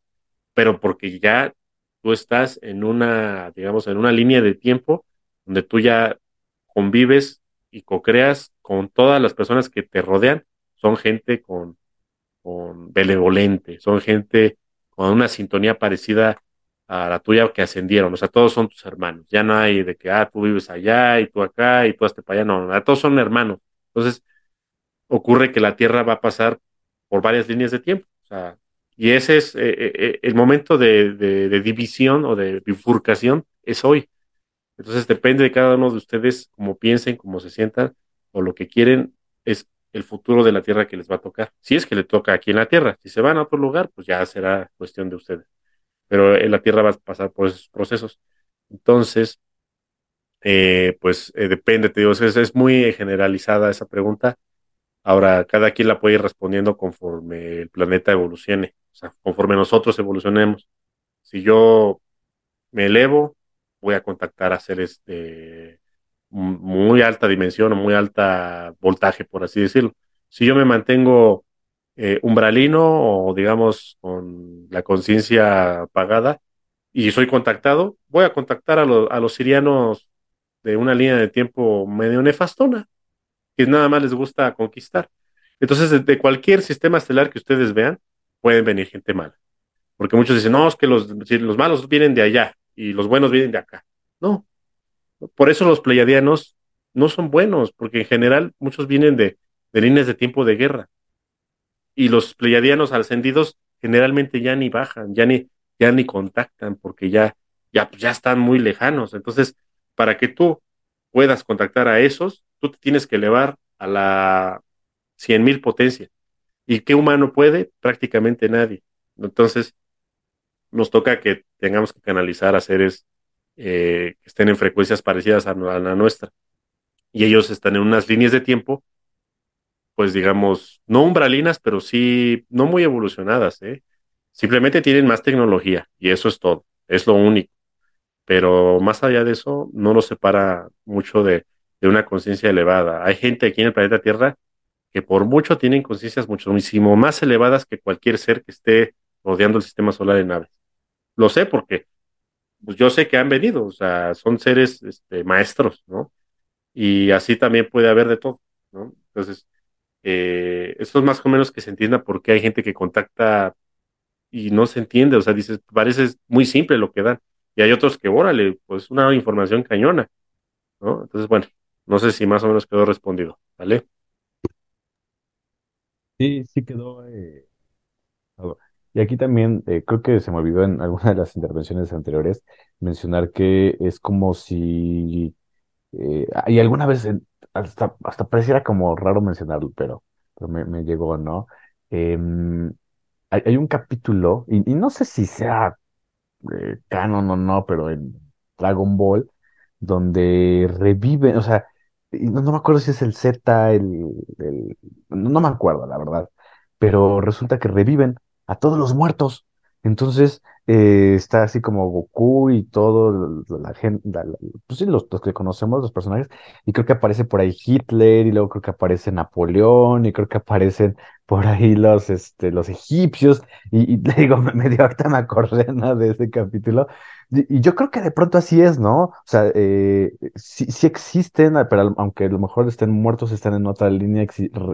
pero porque ya tú estás en una, digamos, en una línea de tiempo donde tú ya convives y co-creas con todas las personas que te rodean, son gente con, con benevolente, son gente con una sintonía parecida a la tuya que ascendieron, o sea, todos son tus hermanos, ya no hay de que, ah, tú vives allá y tú acá y tú hasta para allá, no, todos son hermanos. Entonces, ocurre que la Tierra va a pasar por varias líneas de tiempo, o sea, y ese es eh, eh, eh, el momento de, de, división o de bifurcación, es hoy. Entonces, depende de cada uno de ustedes, cómo piensen, cómo se sientan o lo que quieren, es el futuro de la Tierra que les va a tocar. Si es que le toca aquí en la Tierra, si se van a otro lugar, pues ya será cuestión de ustedes pero en la Tierra va a pasar por esos procesos. Entonces, eh, pues eh, depende, te digo, es, muy generalizada esa pregunta. Ahora, cada quien la puede ir respondiendo conforme el planeta evolucione, o sea, conforme nosotros evolucionemos. Si yo me elevo, voy a contactar a seres de muy alta dimensión o muy alta voltaje, por así decirlo. Si yo me mantengo eh, umbralino o digamos con la conciencia apagada y soy contactado, voy a contactar a, a los sirianos de una línea de tiempo medio nefastona, que nada más les gusta conquistar. Entonces, de, cualquier sistema estelar que ustedes vean, pueden venir gente mala. Porque muchos dicen, no, es que los, los malos vienen de allá y los buenos vienen de acá. No. Por eso los pleiadianos no son buenos, porque en general muchos vienen de, líneas de tiempo de guerra y los pleiadianos ascendidos generalmente ya ni bajan, ya ni, ya ni contactan porque ya, ya, ya están muy lejanos. Entonces, para que tú puedas contactar a esos, tú te tienes que elevar a la 100.000 potencia. ¿Y qué humano puede? Prácticamente nadie. Entonces, nos toca que tengamos que canalizar a seres eh, estén en frecuencias parecidas a, la nuestra. Y ellos están en unas líneas de tiempo, pues digamos, no umbralinas, pero sí no muy evolucionadas. ¿eh? Simplemente tienen más tecnología y eso es todo, es lo único. Pero más allá de eso, no nos separa mucho de, de una conciencia elevada. Hay gente aquí en el planeta Tierra que por mucho tienen conciencias muchísimo más elevadas que cualquier ser que esté rodeando el sistema solar en naves. Lo sé porque pues yo sé que han venido, o sea, son seres este, maestros, ¿no? Y así también puede haber de todo, ¿no? Entonces, eh, esto es más o menos que se entienda por qué hay gente que contacta y no se entiende, o sea, dices, parece muy simple lo que dan, y hay otros que, órale, pues una información cañona, ¿no? Entonces, bueno, no sé si más o menos quedó respondido, ¿vale? Sí, sí quedó. eh. Y aquí también, eh, creo que se me olvidó en alguna de las intervenciones anteriores mencionar que es como si, eh, y alguna vez hasta, hasta pareciera como raro mencionarlo, pero, me, llegó, ¿no? Em, hay, hay un capítulo, y, no sé si sea eh, canon o no, pero en Dragon Ball, donde reviven, o sea, no, no me acuerdo si es el Z, el, el- no me acuerdo, la verdad, pero resulta que reviven a todos los muertos. Entonces, eh, está así como Goku y todo, la, gente, pues sí, los, los que conocemos, los personajes, y creo que aparece por ahí Hitler, y luego creo que aparece Napoleón, y creo que aparecen por ahí los, este, los egipcios, y, y te [LAUGHS] digo, me, dio acordé, ¿no? de ese capítulo. Y, yo creo que de pronto así es, ¿no? O sea, eh, sí, sí existen, ah, pero aunque a lo mejor estén muertos, están en otra línea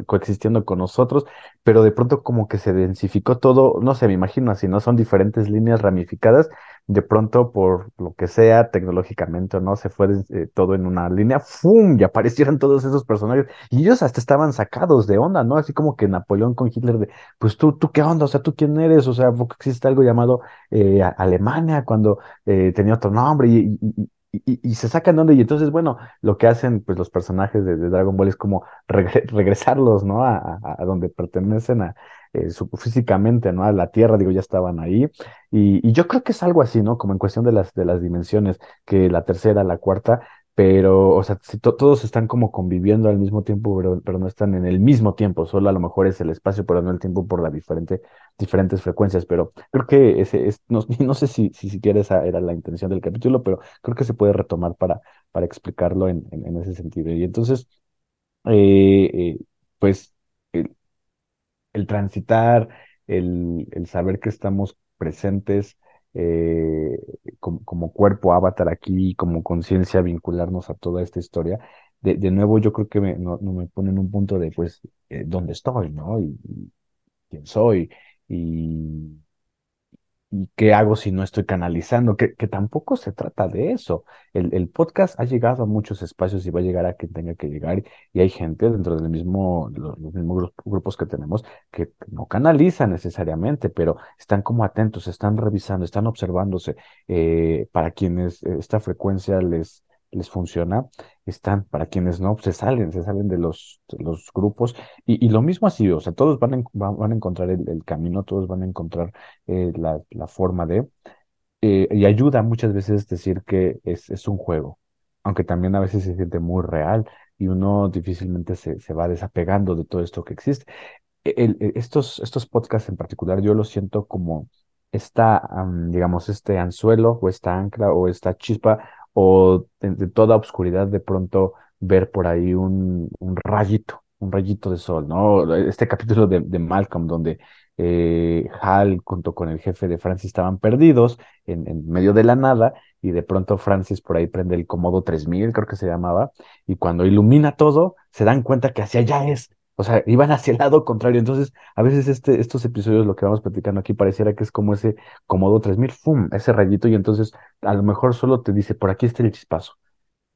coexistiendo con nosotros, pero de pronto como que se densificó todo, no sé, me imagino así, ¿no? Son diferentes líneas ramificadas, de pronto por lo que sea, tecnológicamente o no, se fue eh, todo en una línea, ¡fum! Y aparecieron todos esos personajes, y ellos hasta estaban sacados de onda, ¿no? Así como que Napoleón con Hitler de, pues tú, tú qué onda, o sea, tú quién eres, o sea, ¿por qué existe algo llamado eh, Alemania cuando eh, tenía otro nombre y, y, y- y- se sacan de onda y entonces, bueno, lo que hacen pues los personajes de, Dragon Ball es como regre- [LAUGHS] regresarlos, ¿no? A, donde pertenecen a, eh, físicamente, ¿no? A la Tierra, digo, ya estaban ahí. Y, y yo creo que es algo así, ¿no? Como en cuestión de las, de las dimensiones, que la tercera, la cuarta, pero, o sea, si to- todos están como conviviendo al mismo tiempo, pero, pero no están en el mismo tiempo, solo a lo mejor es el espacio, pero no el tiempo por la diferente, diferentes frecuencias, pero creo que ese es, no, [LAUGHS] no sé si, si siquiera esa era la intención del capítulo, pero creo que se puede retomar para, para explicarlo en, en, en ese sentido. Y entonces, eh, eh, pues el, el transitar, el, el saber que estamos presentes eh, como, cuerpo avatar aquí, como conciencia, vincularnos a toda esta historia. De, de nuevo, yo creo que me, no, no me pone en un punto de, pues, eh, ¿dónde estoy, no? Y, y quién soy. Y ¿Y qué hago si no estoy canalizando? Que, que tampoco se trata de eso. El, el podcast ha llegado a muchos espacios y va a llegar a quien tenga que llegar. Y hay gente dentro del mismo, los, los mismos gru- grupos que tenemos que no canalizan necesariamente, pero están como atentos, están revisando, están observándose. Eh, para quienes eh, esta frecuencia les, les funciona, están, para quienes no, se salen, se salen de los, de los grupos. Y, y lo mismo así, o sea, todos van a, van a encontrar el el camino, todos van a encontrar eh, la, la forma de, eh, y ayuda muchas veces decir que es, es un juego, aunque también a veces se siente muy real y uno difícilmente se, se va desapegando de todo esto que existe. E- el- el- estos, estos podcasts en particular yo los siento como esta, am, digamos, este anzuelo o esta ancla o esta chispa o de, toda obscuridad de pronto ver por ahí un, un rayito, un rayito de sol, ¿no? Este capítulo de, de Malcolm donde eh, Hal junto con el jefe de Francis estaban perdidos en, en medio de la nada y de pronto Francis por ahí prende el Comodo 3000, creo que se llamaba, y cuando ilumina todo, se dan cuenta que hacia allá es. O sea, iban hacia el lado contrario. Entonces, a veces este, estos episodios, lo que vamos platicando aquí, pareciera que es como ese Comodo 3000, ¡fum! Ese rayito, y entonces a lo mejor solo te dice, por aquí está el chispazo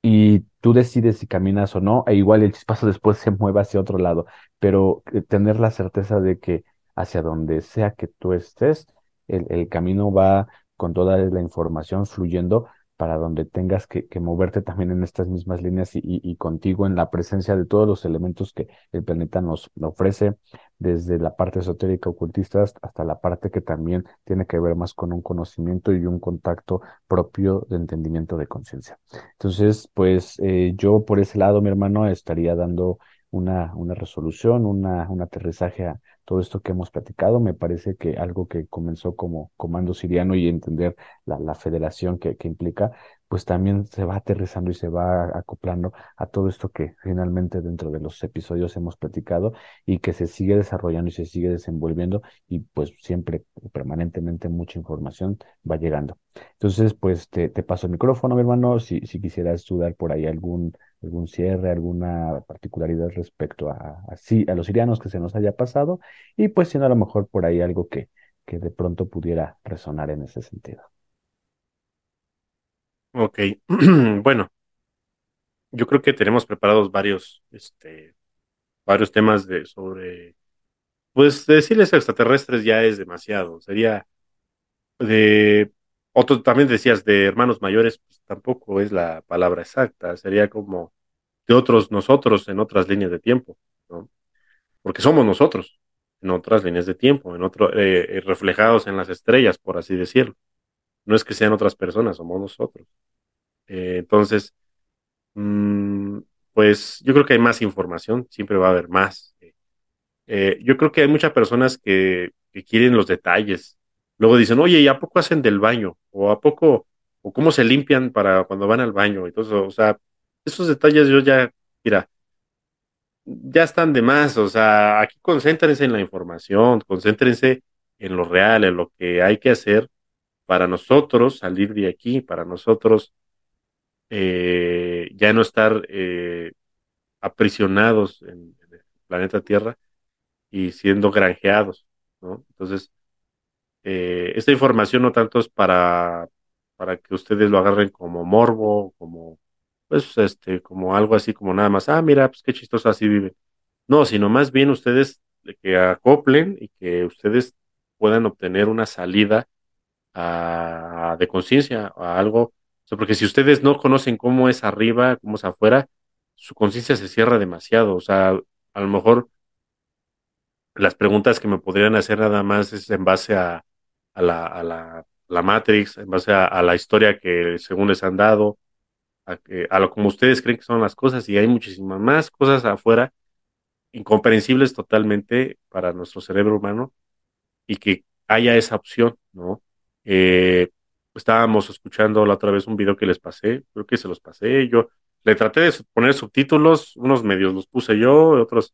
y tú decides si caminas o no, e igual el chispazo [LAUGHS] después se mueve hacia otro lado, pero eh, tener la certeza de que hacia donde sea que tú estés, el, el camino va con toda la información fluyendo para donde tengas que, moverte también en estas mismas líneas y, contigo en la presencia de todos los elementos que el planeta nos, ofrece, desde la parte esotérica ocultista hasta la parte que también tiene que ver más con un conocimiento y un contacto propio de entendimiento de conciencia. Entonces, pues eh, yo por ese lado, mi hermano, estaría dando una, resolución, una, un aterrizaje a todo esto que hemos platicado. Me parece que algo que comenzó como comando siriano y entender la, la federación que, que, implica, pues también se va aterrizando y se va acoplando a todo esto que finalmente dentro de los episodios hemos platicado y que se sigue desarrollando y se sigue desenvolviendo y pues siempre permanentemente mucha información va llegando. Entonces, pues te, te paso el micrófono, mi hermano, si, si quisieras dudar por ahí algún algún cierre, alguna particularidad respecto a, a, a los sirianos que se nos haya pasado y pues si no a lo mejor por ahí algo que, que de pronto pudiera resonar en ese sentido. Ok, [CLEARS THROAT] bueno, yo creo que tenemos preparados varios, este, varios temas de sobre, pues decirles extraterrestres ya es demasiado, sería de otro también decías de hermanos mayores, pues tampoco es la palabra exacta, sería como de otros nosotros en otras líneas de tiempo, ¿no? Porque somos nosotros en otras líneas de tiempo, en otro, eh, eh, reflejados en las estrellas, por así decirlo. No es que sean otras personas, somos nosotros. Eh, entonces, mm, pues yo creo que hay más información, siempre va a haber más. yo creo que hay muchas personas que, que quieren los detalles, Luego dicen, oye, ¿y a poco hacen del baño? ¿O a poco, o cómo se limpian para cuando van al baño? Entonces, o sea, esos detalles yo ya, mira, ya están de más. O sea, aquí concéntrense en la información, concéntrense en lo real, en lo que hay que hacer para nosotros salir de aquí, para nosotros eh, ya no estar eh, aprisionados en, el planeta Tierra y siendo granjeados, ¿no? Entonces, eh, esta información no tanto es para, para que ustedes lo agarren como morbo, como, pues, este, como algo así, como nada más, ah, mira, pues qué chistoso así vive. No, sino más bien ustedes que acoplen y que ustedes puedan obtener una salida a, de conciencia a algo. porque si ustedes no conocen cómo es arriba, cómo es afuera, su conciencia se cierra demasiado. O sea, a lo mejor las preguntas que me podrían hacer nada más es en base a, la, la, Matrix, en base a, la historia que según les han dado, a, lo como ustedes creen que son las cosas, y hay muchísimas más cosas afuera, incomprensibles totalmente para nuestro cerebro humano, y que haya esa opción, ¿no? Eh, estábamos escuchando la otra vez un video que les pasé, creo que se los pasé, yo le traté de poner subtítulos, unos medios los puse yo, otros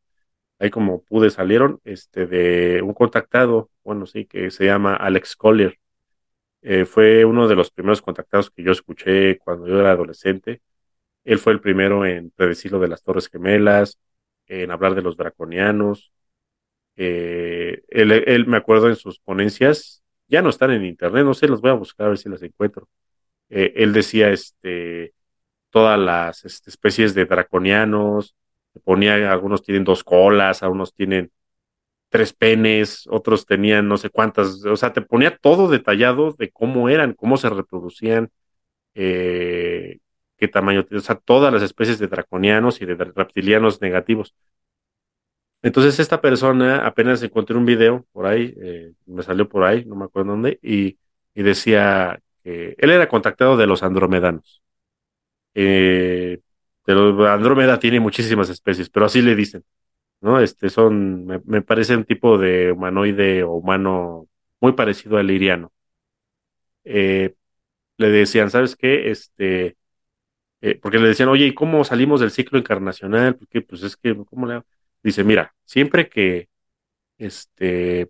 ahí como pude salieron, este, de un contactado, bueno, sí, que se llama Alex Collier. Eh, fue uno de los primeros contactados que yo escuché cuando yo era adolescente. Él fue el primero en predecir lo de las Torres Gemelas, en hablar de los draconianos. Eh, él, me acuerdo en sus ponencias, ya no están en internet, no sé, los voy a buscar a ver si las encuentro. Eh, él decía este, todas las este, especies de draconianos, ponía, algunos tienen dos colas, algunos tienen tres penes, otros tenían no sé cuántas, o sea, te ponía todo detallado de cómo eran, cómo se reproducían, eh, qué tamaño, o sea, todas las especies de draconianos y de reptilianos negativos. Entonces esta persona apenas encontré un video por ahí, eh, me salió por ahí, no me acuerdo dónde, y, y decía que él era contactado de los andromedanos. Eh, pero Andrómeda tiene muchísimas especies, pero así le dicen, ¿no? Este son, me, parece un tipo de humanoide o humano muy parecido al iriano. Eh, le decían, ¿sabes qué? Este, eh, porque le decían, oye, ¿y cómo salimos del ciclo encarnacional? Porque, pues es que, ¿cómo le Dice, mira, siempre que, este,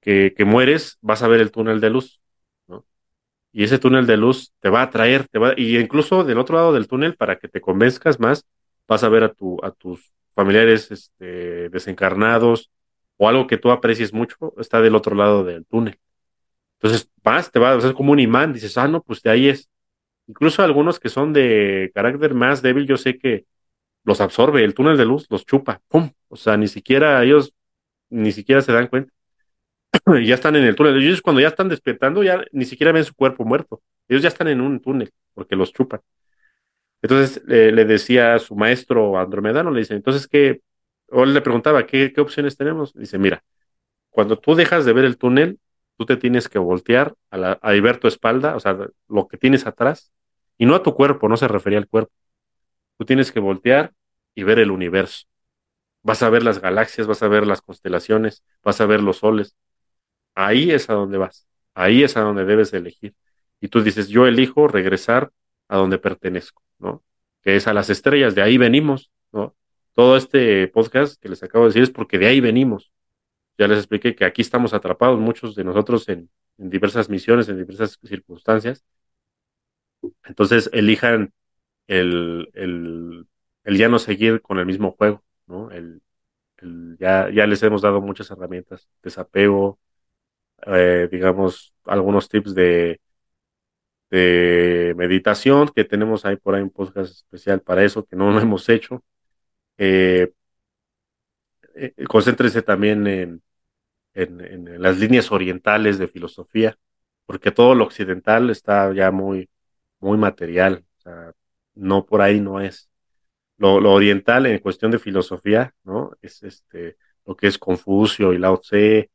que, mueres, vas a ver el túnel de luz y ese túnel de luz te va a atraer, te va, y incluso del otro lado del túnel, para que te convenzcas más, vas a ver a, tu, a tus familiares este, desencarnados o algo que tú aprecies mucho, está del otro lado del túnel. Entonces vas, te va a ser como un imán, dices, ah, no, pues de ahí es. Incluso algunos que son de carácter más débil, yo sé que los absorbe, el túnel de luz los chupa, ¡pum! O sea, ni siquiera ellos, ni siquiera se dan cuenta. [CLEARS THROAT] ya están en el túnel. Ellos cuando ya están despertando, ya ni siquiera ven su cuerpo muerto. Ellos ya están en un túnel porque los chupan. Entonces le decía a su maestro Andromedano, le dice, entonces, ¿qué? O le preguntaba, ¿qué, ¿qué opciones tenemos? Dice, mira, cuando tú dejas de ver el túnel, tú te tienes que voltear a, a ver tu espalda, o sea, lo que tienes atrás, y no a tu cuerpo, no se refería al cuerpo. Tú tienes que voltear y ver el universo. Vas a ver las galaxias, vas a ver las constelaciones, vas a ver los soles. Ahí es a donde vas, ahí es a donde debes elegir. Y tú dices, yo elijo regresar a donde pertenezco, ¿no? Que es a las estrellas, de ahí venimos, ¿no? Todo este podcast que les acabo de decir es porque de ahí venimos. Ya les expliqué que aquí estamos atrapados, muchos de nosotros en, diversas misiones, en diversas circunstancias. Entonces, elijan el, el, el, ya no seguir con el mismo juego, ¿no? El, ya, ya les hemos dado muchas herramientas, desapego, eh, digamos, algunos tips de, de meditación que tenemos ahí por ahí un podcast especial para eso que no lo [LAUGHS] hemos hecho. Eh, eh, concéntrese también en, en, las líneas orientales de filosofía, porque todo lo occidental está ya muy, muy material, o sea, no por ahí no es. Lo, oriental en cuestión de filosofía, ¿no? Es este, lo que es Confucio y Lao Tse,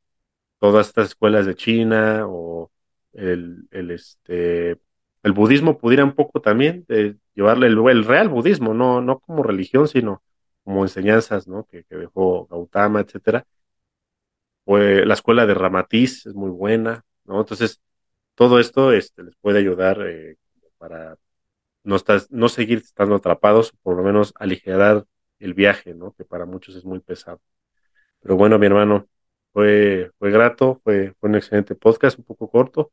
todas estas escuelas de China o el, el, este, el budismo pudiera un poco también de llevarle el, el, real budismo, no, no como religión, sino como enseñanzas, ¿no? Que, que dejó Gautama, etcétera. Pues la escuela de Ramatiz es muy buena, ¿no? Entonces, todo esto este, les puede ayudar eh, para no, estar, no seguir estando atrapados, por lo menos aligerar el viaje, ¿no? Que para muchos es muy pesado. Pero bueno, mi hermano, fue, fue grato, fue, fue un excelente podcast, un poco corto,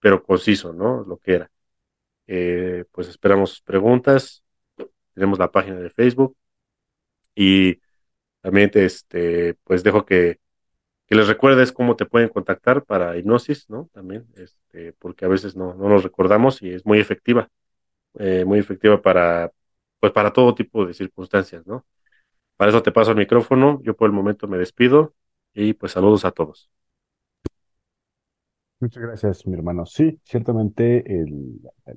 pero conciso, ¿no? Lo que era. Eh, pues esperamos sus preguntas. Tenemos la página de Facebook. Y también, este, pues dejo que, que les recuerdes cómo te pueden contactar para hipnosis, ¿no? También, este, porque a veces no, no nos recordamos y es muy efectiva, eh, muy efectiva para, pues para todo tipo de circunstancias, ¿no? Para eso te paso el micrófono. Yo por el momento me despido y pues saludos a todos. Muchas gracias, mi hermano. Sí, ciertamente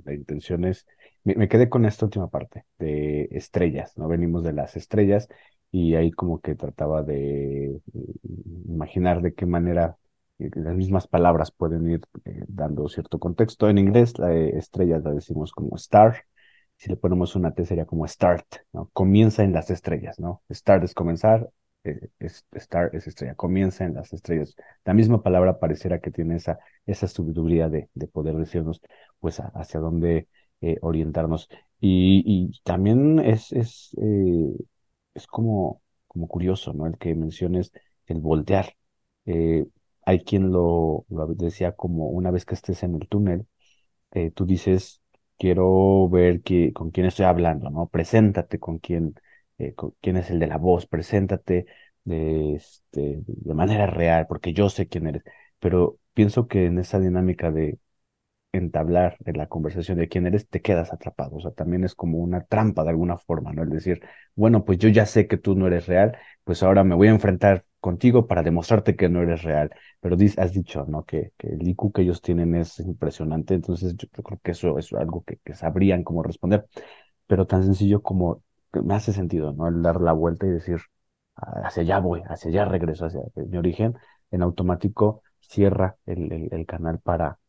la, intención es, me, quedé con esta última parte de estrellas, ¿no? Venimos de las estrellas y ahí como que trataba de eh, imaginar de qué manera las mismas palabras pueden ir eh, dando cierto contexto. En inglés, la estrella la decimos como star, si le ponemos una T sería como start, ¿no? Comienza en las estrellas, ¿no? Start es comenzar, eh, star es estrella, comienza en las estrellas. La misma palabra pareciera que tiene esa, esa de, de poder decirnos pues hacia dónde eh, orientarnos. Y, también es, es, es como, como curioso, ¿no? El que menciones el voltear. Hay quien lo, decía como una vez que estés en el túnel, tú dices, quiero ver que, con quién estoy hablando, ¿no? Preséntate con quién eh, quién es el de la voz, preséntate de, este, de manera real, porque yo sé quién eres. Pero pienso que en esa dinámica de entablar en la conversación de quién eres, te quedas atrapado. O sea, también es como una trampa de alguna forma, ¿no? El decir, bueno, pues yo ya sé que tú no eres real, pues ahora me voy a enfrentar contigo para demostrarte que no eres real. Pero has dicho, ¿no? Que, que el IQ que ellos tienen es impresionante, entonces yo, creo que eso es algo que, que sabrían cómo responder. Pero tan sencillo como me hace sentido, ¿no? El dar la vuelta y decir, hacia allá voy, hacia allá regreso, hacia mi origen, en automático cierra el, el, canal para,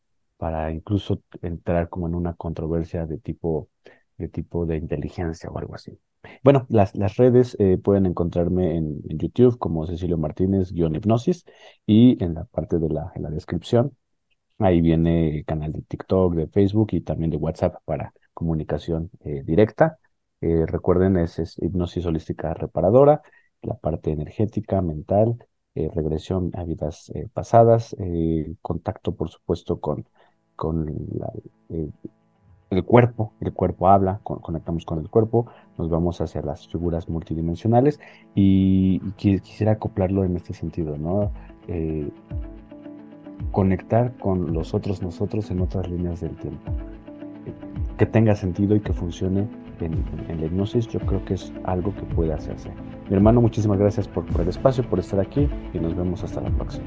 para incluso entrar como en una controversia de tipo, de tipo de inteligencia o algo así. Bueno, las, redes eh, pueden encontrarme en, YouTube como Cecilio Martínez guion hipnosis y en la parte de la, en la descripción ahí viene el canal de TikTok, de Facebook y también de WhatsApp para comunicación eh, directa. Eh, recuerden, es, hipnosis holística reparadora, la parte energética, mental, regresión a vidas pasadas, contacto, por supuesto, con, con el cuerpo, el cuerpo habla, conectamos con el cuerpo, nos vamos hacia las figuras multidimensionales y, quisiera acoplarlo en este sentido, ¿no? conectar con los otros nosotros en otras líneas del tiempo. Que tenga sentido y que funcione en, la hipnosis, yo creo que es algo que puede hacerse. Mi hermano, muchísimas gracias por, por el espacio, por estar aquí y nos vemos hasta la próxima.